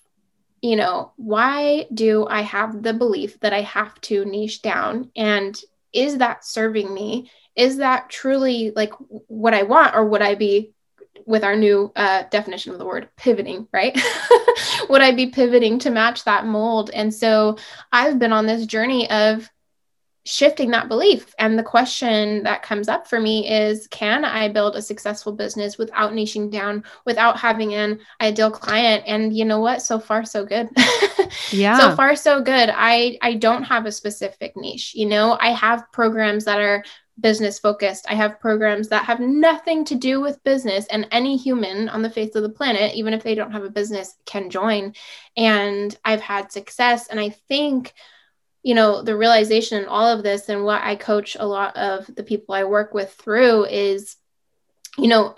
Speaker 1: you know, why do I have the belief that I have to niche down and is that serving me? Is that truly like what I want or would I be with our new uh, definition of the word pivoting, right? *laughs* Would I be pivoting to match that mold? And so I've been on this journey of shifting that belief. And the question that comes up for me is can I build a successful business without niching down, without having an ideal client? And you know what? So far, so good. *laughs* yeah. So far, so good. I, I don't have a specific niche. You know, I have programs that are business focused. I have programs that have nothing to do with business, and any human on the face of the planet, even if they don't have a business, can join. And I've had success. And I think, you know, the realization in all of this and what I coach a lot of the people I work with through is, you know,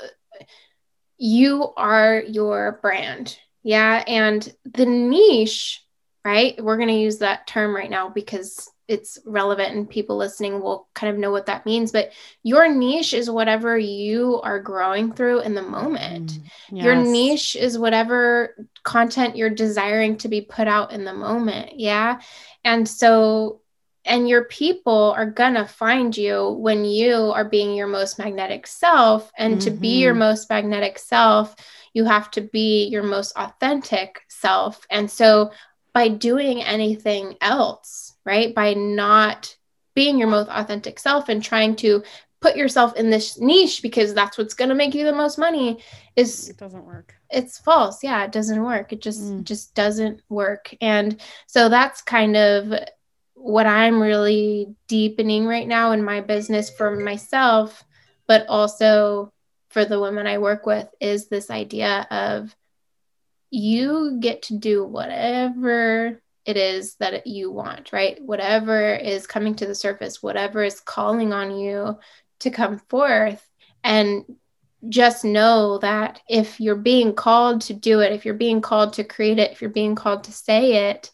Speaker 1: you are your brand. Yeah. And the niche right? We're going to use that term right now because it's relevant and people listening will kind of know what that means. But your niche is whatever you are growing through in the moment. Mm, yes. Your niche is whatever content you're desiring to be put out in the moment. Yeah. And so, and your people are going to find you when you are being your most magnetic self. And mm-hmm. to be your mm-hmm. most magnetic self, you have to be your most authentic self. And so, by doing anything else, right? By not being your most authentic self and trying to put yourself in this niche because that's what's going to make you the most money is
Speaker 2: it doesn't work
Speaker 1: it's false yeah it doesn't work it just mm. just doesn't work and so that's kind of what i'm really deepening right now in my business for myself but also for the women i work with is this idea of you get to do whatever it is that you want, right? Whatever is coming to the surface, whatever is calling on you to come forth. And just know that if you're being called to do it, if you're being called to create it, if you're being called to say it,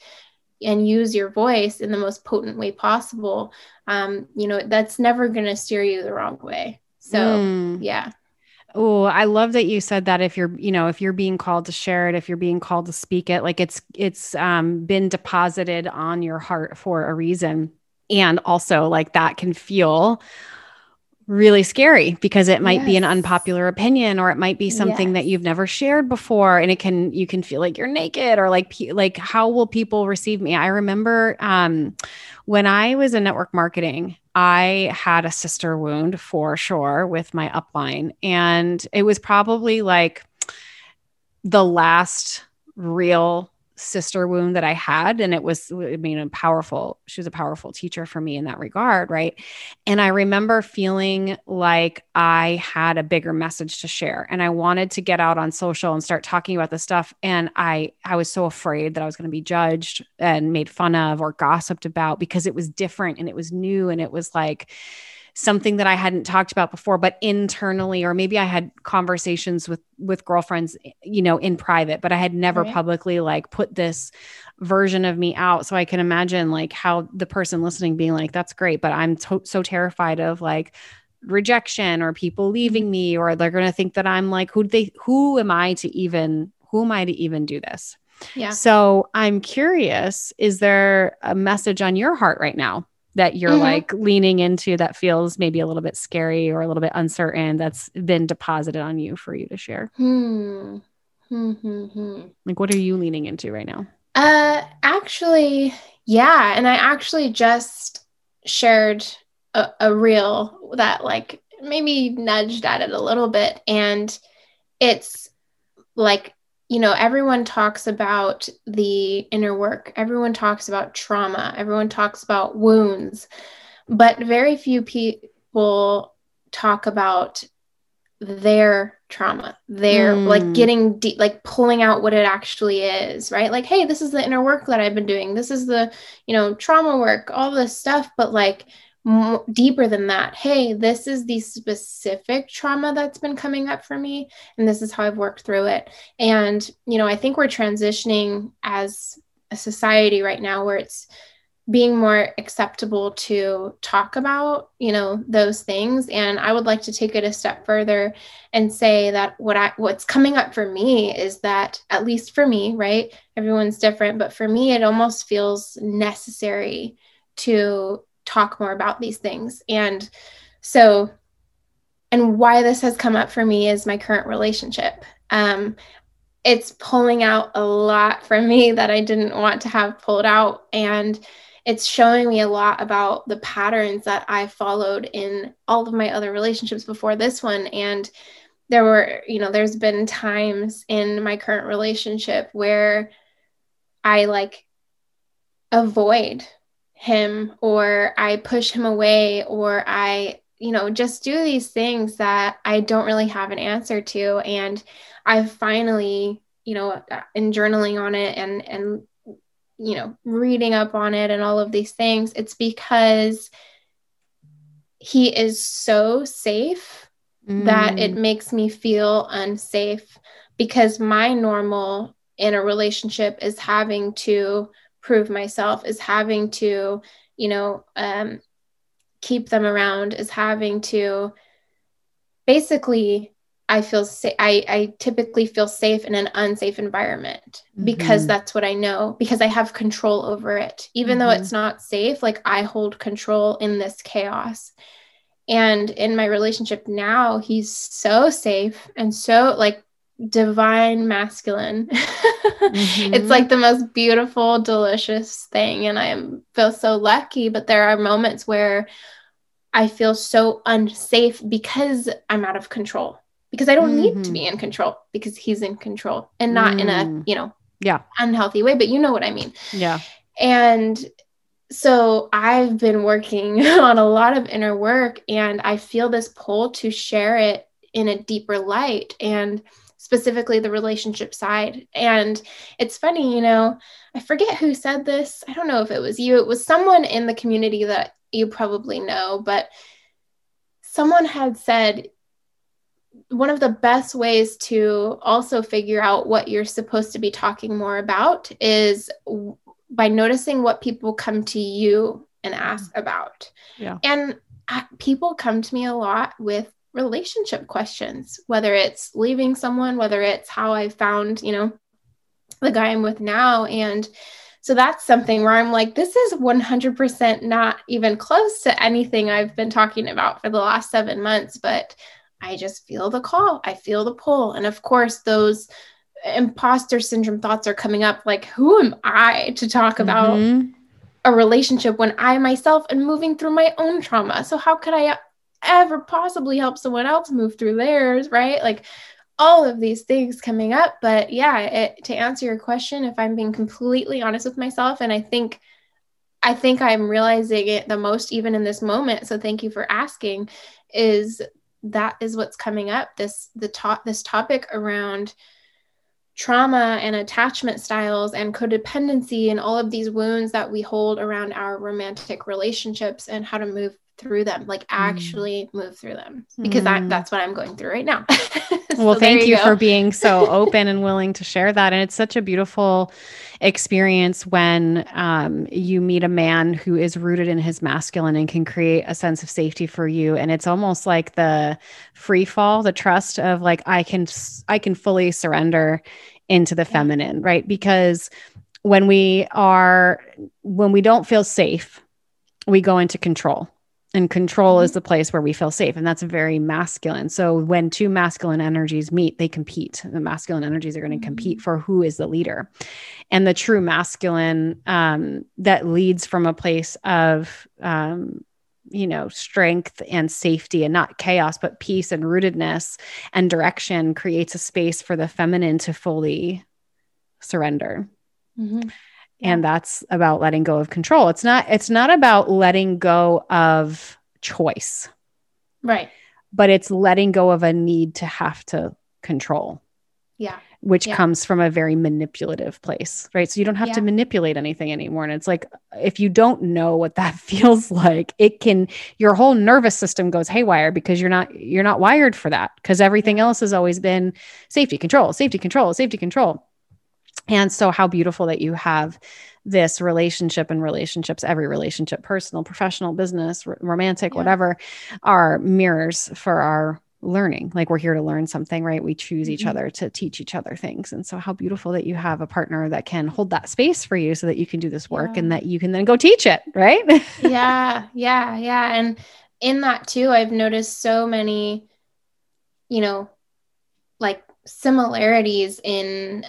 Speaker 1: and use your voice in the most potent way possible, um, you know, that's never going to steer you the wrong way. So, mm. yeah.
Speaker 2: Oh, I love that you said that if you're, you know, if you're being called to share it, if you're being called to speak it, like it's it's um been deposited on your heart for a reason. And also like that can feel really scary because it might yes. be an unpopular opinion or it might be something yes. that you've never shared before and it can you can feel like you're naked or like like how will people receive me i remember um when i was in network marketing I had a sister wound for sure with my upline. And it was probably like the last real sister wound that I had. And it was, I mean, a powerful, she was a powerful teacher for me in that regard. Right. And I remember feeling like I had a bigger message to share and I wanted to get out on social and start talking about this stuff. And I, I was so afraid that I was going to be judged and made fun of or gossiped about because it was different and it was new. And it was like, something that I hadn't talked about before, but internally, or maybe I had conversations with with girlfriends, you know, in private, but I had never right. publicly like put this version of me out. So I can imagine like how the person listening being like, "That's great," but I'm to- so terrified of like rejection or people leaving mm-hmm. me, or they're going to think that I'm like, who they, who am I to even, who am I to even do this?
Speaker 1: Yeah.
Speaker 2: So I'm curious, is there a message on your heart right now that you're mm-hmm. like leaning into that feels maybe a little bit scary or a little bit uncertain that's been deposited on you for you to share?
Speaker 1: Hmm. Hmm, hmm, hmm.
Speaker 2: Like, what are you leaning into right now?
Speaker 1: Uh, actually, yeah. And I actually just shared a, a reel that, like, maybe nudged at it a little bit. And it's like you know, everyone talks about the inner work, everyone talks about trauma, everyone talks about wounds, but very few people talk about their trauma, their mm. like getting deep, like pulling out what it actually is, right? Like, hey, this is the inner work that I've been doing. This is the, you know, trauma work, all this stuff, but like, deeper than that. Hey, this is the specific trauma that's been coming up for me, and this is how I've worked through it. And, you know, I think we're transitioning as a society right now where it's being more acceptable to talk about you know those things and i would like to take it a step further and say that what i what's coming up for me is that at least for me right everyone's different but for me it almost feels necessary to talk more about these things. And so, and why this has come up for me is my current relationship. Um, it's pulling out a lot *laughs* from me that I didn't want to have pulled out. And it's showing me a lot about the patterns that I followed in all of my other relationships before this one. And there were, you know, there's been times in my current relationship where I like avoid him or I push him away or I, you know, just do these things that I don't really have an answer to. And I finally, you know, in journaling on it and, and, you know, reading up on it and all of these things, it's because he is so safe mm. that it mm. makes me feel unsafe because my normal in a relationship is having to prove myself is having to you know um, keep them around is having to basically I feel sa- I, I typically feel safe in an unsafe environment because mm-hmm. that's what I know because I have control over it. Even mm-hmm. though it's not safe, like I hold control in this chaos. And in my relationship now, he's so safe and so like divine masculine. *laughs* mm-hmm. It's like the most beautiful, delicious thing. And I am feel so lucky. But there are moments where I feel so unsafe because I'm out of control because I don't mm-hmm. need to be mm-hmm. in control because he's in control and not mm. in a, mm. you know,
Speaker 2: yeah,
Speaker 1: unhealthy way, but you know what I mean.
Speaker 2: Yeah.
Speaker 1: And so I've been working *laughs* on a lot of inner work and I feel this pull to share it in a deeper light and specifically the relationship side. And it's funny, you know, I forget who said this. I don't know if it was you. It was someone in the community that you probably know, but someone had said one of the best ways to also figure out what you're supposed to be talking more about is by noticing what people come to you and ask mm. about.
Speaker 2: Yeah.
Speaker 1: And people come to me a lot with relationship questions, whether it's leaving someone, whether it's how I found, you know, the guy I'm with now. And so that's something where I'm like, this is 100% not even close to anything I've been talking about for the last seven months, but I just feel the call, I feel the pull. And of course, those imposter syndrome thoughts are coming up like, who am I to talk about mm-hmm. a relationship when I myself am moving through my own trauma? So, how could I ever possibly help someone else move through theirs? Right. Like, all of these things coming up. But yeah, it, to answer your question, if I'm being completely honest with myself, and I think I think I'm realizing it the most even in this moment. So thank you for asking. Is that is what's coming up this the top this topic around trauma and attachment styles and codependency and all of these wounds that we hold around our romantic relationships and how to move through them like mm. actually mm. move through them because mm. I, that's what i'm going through right now *laughs*
Speaker 2: so well thank you, you for being *laughs* so open and willing to share that and it's such a beautiful experience when um, you meet a man who is rooted in his masculine and can create a sense of safety for you and it's almost like the free fall the trust of like i can i can fully surrender into the feminine right because when we are when we don't feel safe we go into control and control mm-hmm. is the place where we feel safe and that's very masculine. So when two masculine energies meet they compete. The masculine energies are going to mm-hmm. compete for who is the leader. And the true masculine um, that leads from a place of um, you know strength and safety and not chaos but peace and rootedness and direction creates a space for the feminine to fully surrender. Mm-hmm and that's about letting go of control. It's not it's not about letting go of choice.
Speaker 1: Right.
Speaker 2: But it's letting go of a need to have to control.
Speaker 1: Yeah.
Speaker 2: Which
Speaker 1: yeah.
Speaker 2: comes from a very manipulative place right? So you don't have yeah. to manipulate anything anymore. And it's like if you don't know what that *laughs* feels like it can your whole nervous system goes haywire because you're not you're not wired for that. Because everything else has always been safety control safety control safety control and so, how beautiful that you have this relationship and relationships, every relationship, personal, professional, business, r- romantic, yeah. whatever, are mirrors for our learning. Like we're here to learn something, right? We choose mm-hmm. each other to teach each other things. And so, how beautiful that you have a partner that can hold that space for you so that you can do this work yeah. and that you can then go teach it, right? *laughs*
Speaker 1: yeah, yeah, yeah. And in that too, I've noticed so many, you know, like similarities in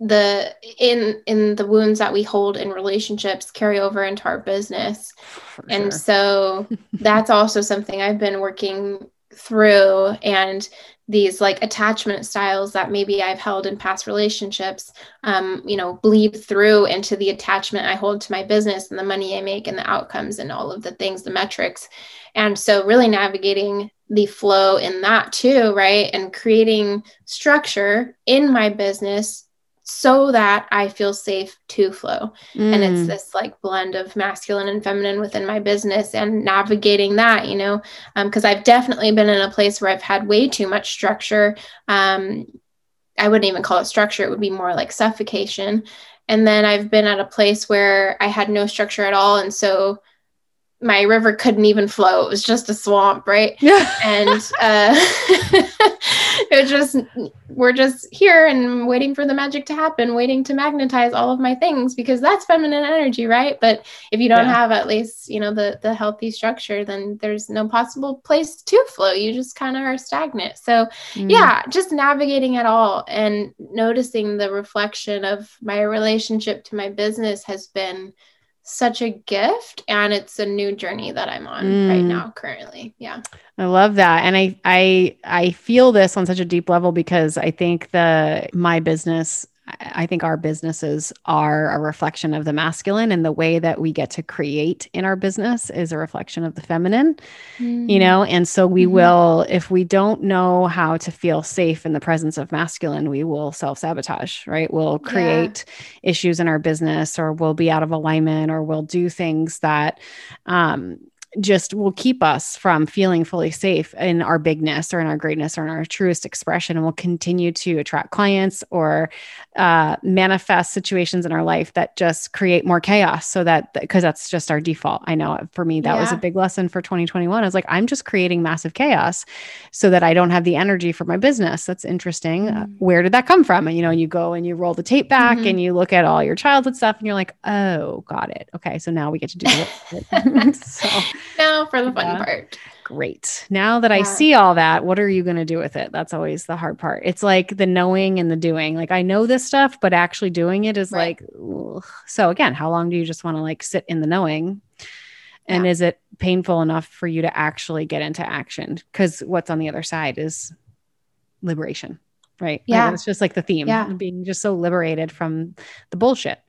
Speaker 1: the in in the wounds that we hold in relationships carry over into our business. For and sure. so *laughs* that's also something i've been working through and these like attachment styles that maybe i've held in past relationships um, you know bleed through into the attachment i hold to my business and the money i make and the outcomes and all of the things the metrics. And so really navigating the flow in that too right? And creating structure in my business so that I feel safe to flow. Mm. And it's mm. this like blend of masculine and feminine within my business and navigating that, you know, because um, I've definitely been in a place where I've had way too much structure. Um, I wouldn't even call it structure, it would be more like suffocation. And then I've been at a place where I had no structure at all. And so my river couldn't even flow. It was just a swamp, right? *laughs* Yeah. and uh, *laughs* it was just we're just here and waiting for the magic to happen, waiting to magnetize all of my things because that's feminine energy, right? But if you don't yeah. have at least you know the the healthy structure, then there's no possible place to flow. You just kind of are stagnant. So mm. yeah, just navigating it all and noticing the reflection of my relationship to my business has been such a gift and it's a new journey that I'm on mm. right now currently. Yeah.
Speaker 2: I love that. And I I I feel this on such a deep level because I think the my business I think our businesses are a reflection of the masculine, and the way that we get to create in our business is a reflection of the feminine, mm. you know. And so we mm-hmm. will, if we don't know how to feel safe in the presence of masculine, we will self sabotage, right? We'll create yeah. issues in our business, or we'll be out of alignment, or we'll do things that, um, just will keep us from feeling fully safe in our bigness or in our greatness or in our truest expression and will continue to attract clients or uh, manifest situations in our life that just create more chaos so that because that's just our default. I know for me that yeah. was a big lesson for 2021 i was like i'm just creating massive chaos so that i don't have the energy for my business. That's interesting. Uh, mm-hmm. uh, where did that come from? And you know you go and you roll the tape back mm-hmm. and you look at all your childhood stuff and you're like oh got it. Okay so now we get to do it. *laughs* *laughs* So *laughs*
Speaker 1: now for the fun yeah. part.
Speaker 2: Great. Now that yeah. I see all that, what are you going to do with it? That's always the hard part. It's like the knowing and the doing. Like I know this stuff, but actually doing it is right. like, ugh. so again, how long do you just want to like sit in the knowing? And yeah. is it painful enough for you to actually get into action? Because what's on the other side is liberation, right?
Speaker 1: Yeah.
Speaker 2: Like it's just like the theme, yeah. being just so liberated from the bullshit.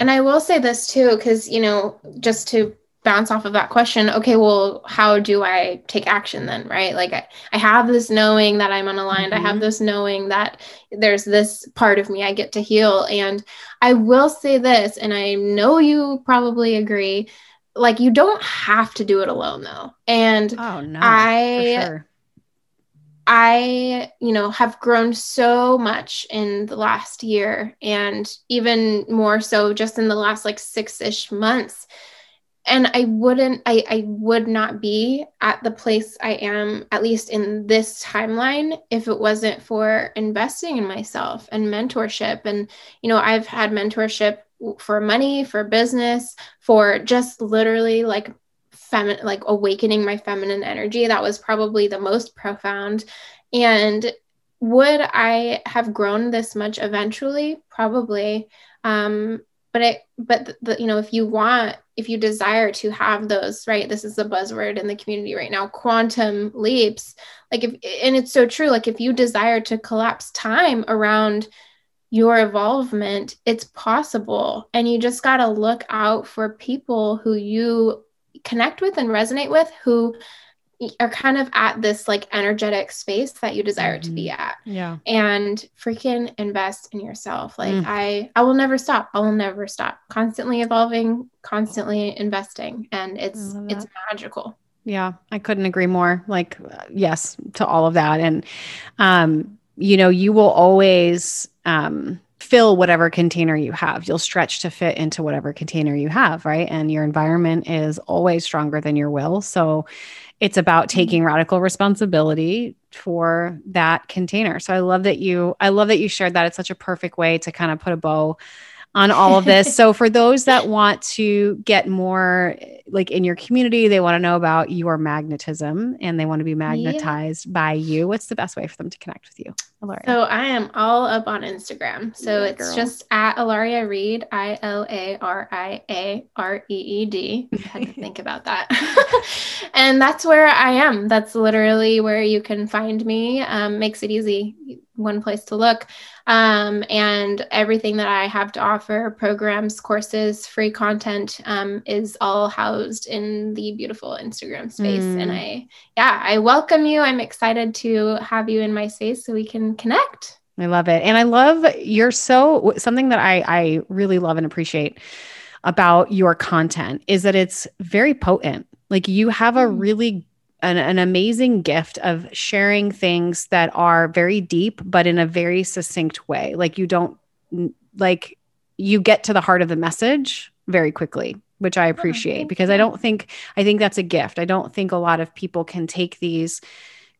Speaker 1: And I will say this too, because, you know, just to bounce off of that question okay well how do i take action then right like i, I have this knowing that i'm unaligned mm-hmm. i have mm-hmm. this knowing that there's this part of me i get to heal and i will say this and i know you probably agree like you don't have to do it alone though and
Speaker 2: oh no
Speaker 1: i sure. I, you know, have grown so much in the last year and even more so just in the last like six ish months and i wouldn't I, I would not be at the place i am at least in this timeline if it wasn't for investing in myself and mentorship. And you know i've had mentorship for money for business for just literally like feminine like awakening my feminine energy. That was probably the most profound. And would i have grown this much eventually? Probably. Um but it but the, the, you know if you want if you desire to have those right this is the buzzword in the community right now quantum leaps like if and it's so true like if you desire to collapse time around your involvement it's possible. And you just got to look out for people who you connect with and resonate with who are kind of at this like energetic space that you desire mm-hmm. to be
Speaker 2: mm-hmm.
Speaker 1: at.
Speaker 2: Yeah.
Speaker 1: And freaking invest in yourself. Like mm. I I will never stop. I will never stop. Constantly evolving, constantly investing and it's it's magical.
Speaker 2: Yeah, I couldn't agree more. Like yes, to all of that and um you know, you will always um fill whatever container you have. You'll stretch to fit into whatever container you have, right? And your environment is always stronger than your will. So it's about mm-hmm. taking radical responsibility for that container. So I love that you I love that you shared that. It's such a perfect way to kind of put a bow on all of this. so for those that *laughs* want to get more like in your community, they want to know about your magnetism and they want to be magnetized yeah. by you. What's the best way for them to connect with you?
Speaker 1: Ilaria? So I am all up on Instagram. So yeah, it's girl. just at Ilaria Reed, I L A R I A R E E D. I had to *laughs* think about that. *laughs* and that's where I am. That's literally where you can find me. Um, makes it easy. One place to look. Um, and everything that I have to offer programs, courses, free content um, is all housed in the beautiful Instagram space. Mm. And I, yeah, I welcome you. I'm excited to have you in my space so we can connect.
Speaker 2: I love it. And I love you're so something that I, I really love and appreciate about your content is that it's very potent. Like you have a mm. really an, an amazing gift of sharing things that are very deep, but in a very succinct way. Like you don't like you get to the heart of the message very quickly which i appreciate oh, because i don't think i think that's a gift i don't think a lot of people can take these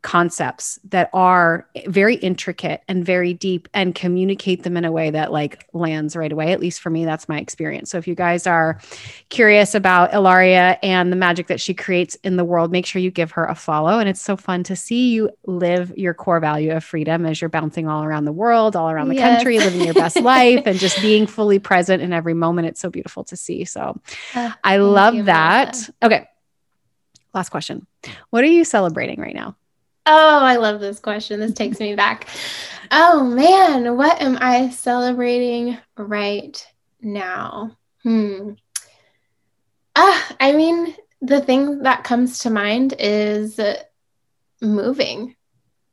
Speaker 2: concepts that are very intricate and very deep and communicate them in a way that like lands right away. At least for me that's my experience. So if you guys are curious about ilaria and the magic that she creates in the world make sure you give her a follow. And it's so fun to see you live your core value of freedom as you're bouncing all around the world all around the yes. country living your best *laughs* life and just being fully present in every moment. It's so beautiful to see. So uh, i love that. Okay last question. What are you celebrating right now
Speaker 1: Oh, I love this question. This takes me back. Oh man, what am I celebrating right now? Hmm. Ah, I mean, the thing that comes to mind is moving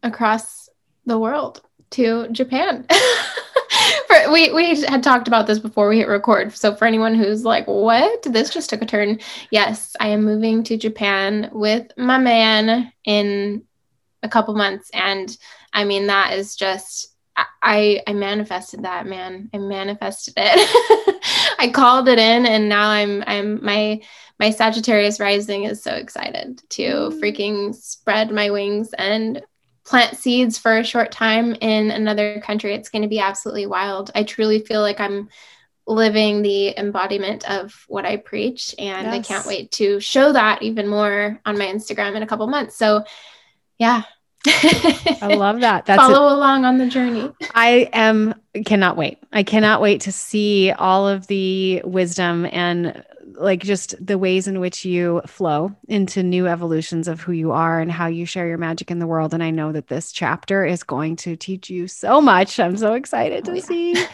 Speaker 1: across the world to Japan. *laughs* for, we we had talked about this before we hit record. So for anyone who's like, "What? This just took a turn." Yes, I am moving to Japan with my man in a couple months and i mean that is just i i manifested that man i manifested it *laughs* i called it in and now i'm i'm my my sagittarius rising is so excited to mm. freaking spread my wings and plant seeds for a short time in another country it's going to be absolutely wild i truly feel like i'm living the embodiment of what I preach. And yes. I can't wait to show that even more on my Instagram in a couple months. So, yeah,
Speaker 2: I love that. *laughs*
Speaker 1: That's follow a, along on the journey.
Speaker 2: I am cannot wait. I cannot wait to see all of the wisdom and like just the ways in which you flow into new evolutions of who you are and how you share your magic in the world. And I know that this chapter is going to teach you so much. I'm so excited oh, to yeah. see.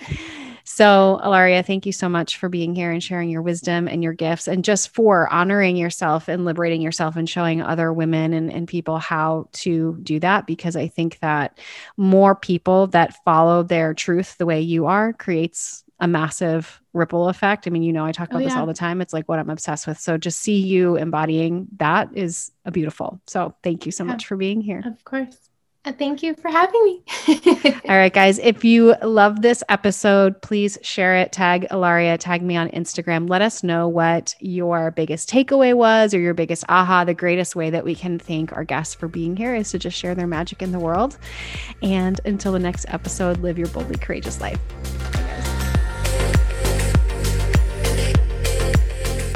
Speaker 2: So, Alaria, thank you so much for being here and sharing your wisdom and your gifts and just for honoring yourself and liberating yourself and showing other women and, and people how to do that. Because I think that more people that follow their truth the way you are creates a massive ripple effect. I mean, you know, I talk oh, about oh, yeah. this all the time. It's like what I'm obsessed with. So just see you embodying that is a beautiful. So thank you so yeah. much for being here.
Speaker 1: Of course. Uh, thank you for having me. *laughs*
Speaker 2: All right, guys. If you love this episode, please share it. Tag Ilaria, tag me on Instagram. Let us know what your biggest takeaway was or your biggest aha. The greatest way that we can thank our guests for being here is to just share their magic in the world. And until the next episode, live your boldly courageous life.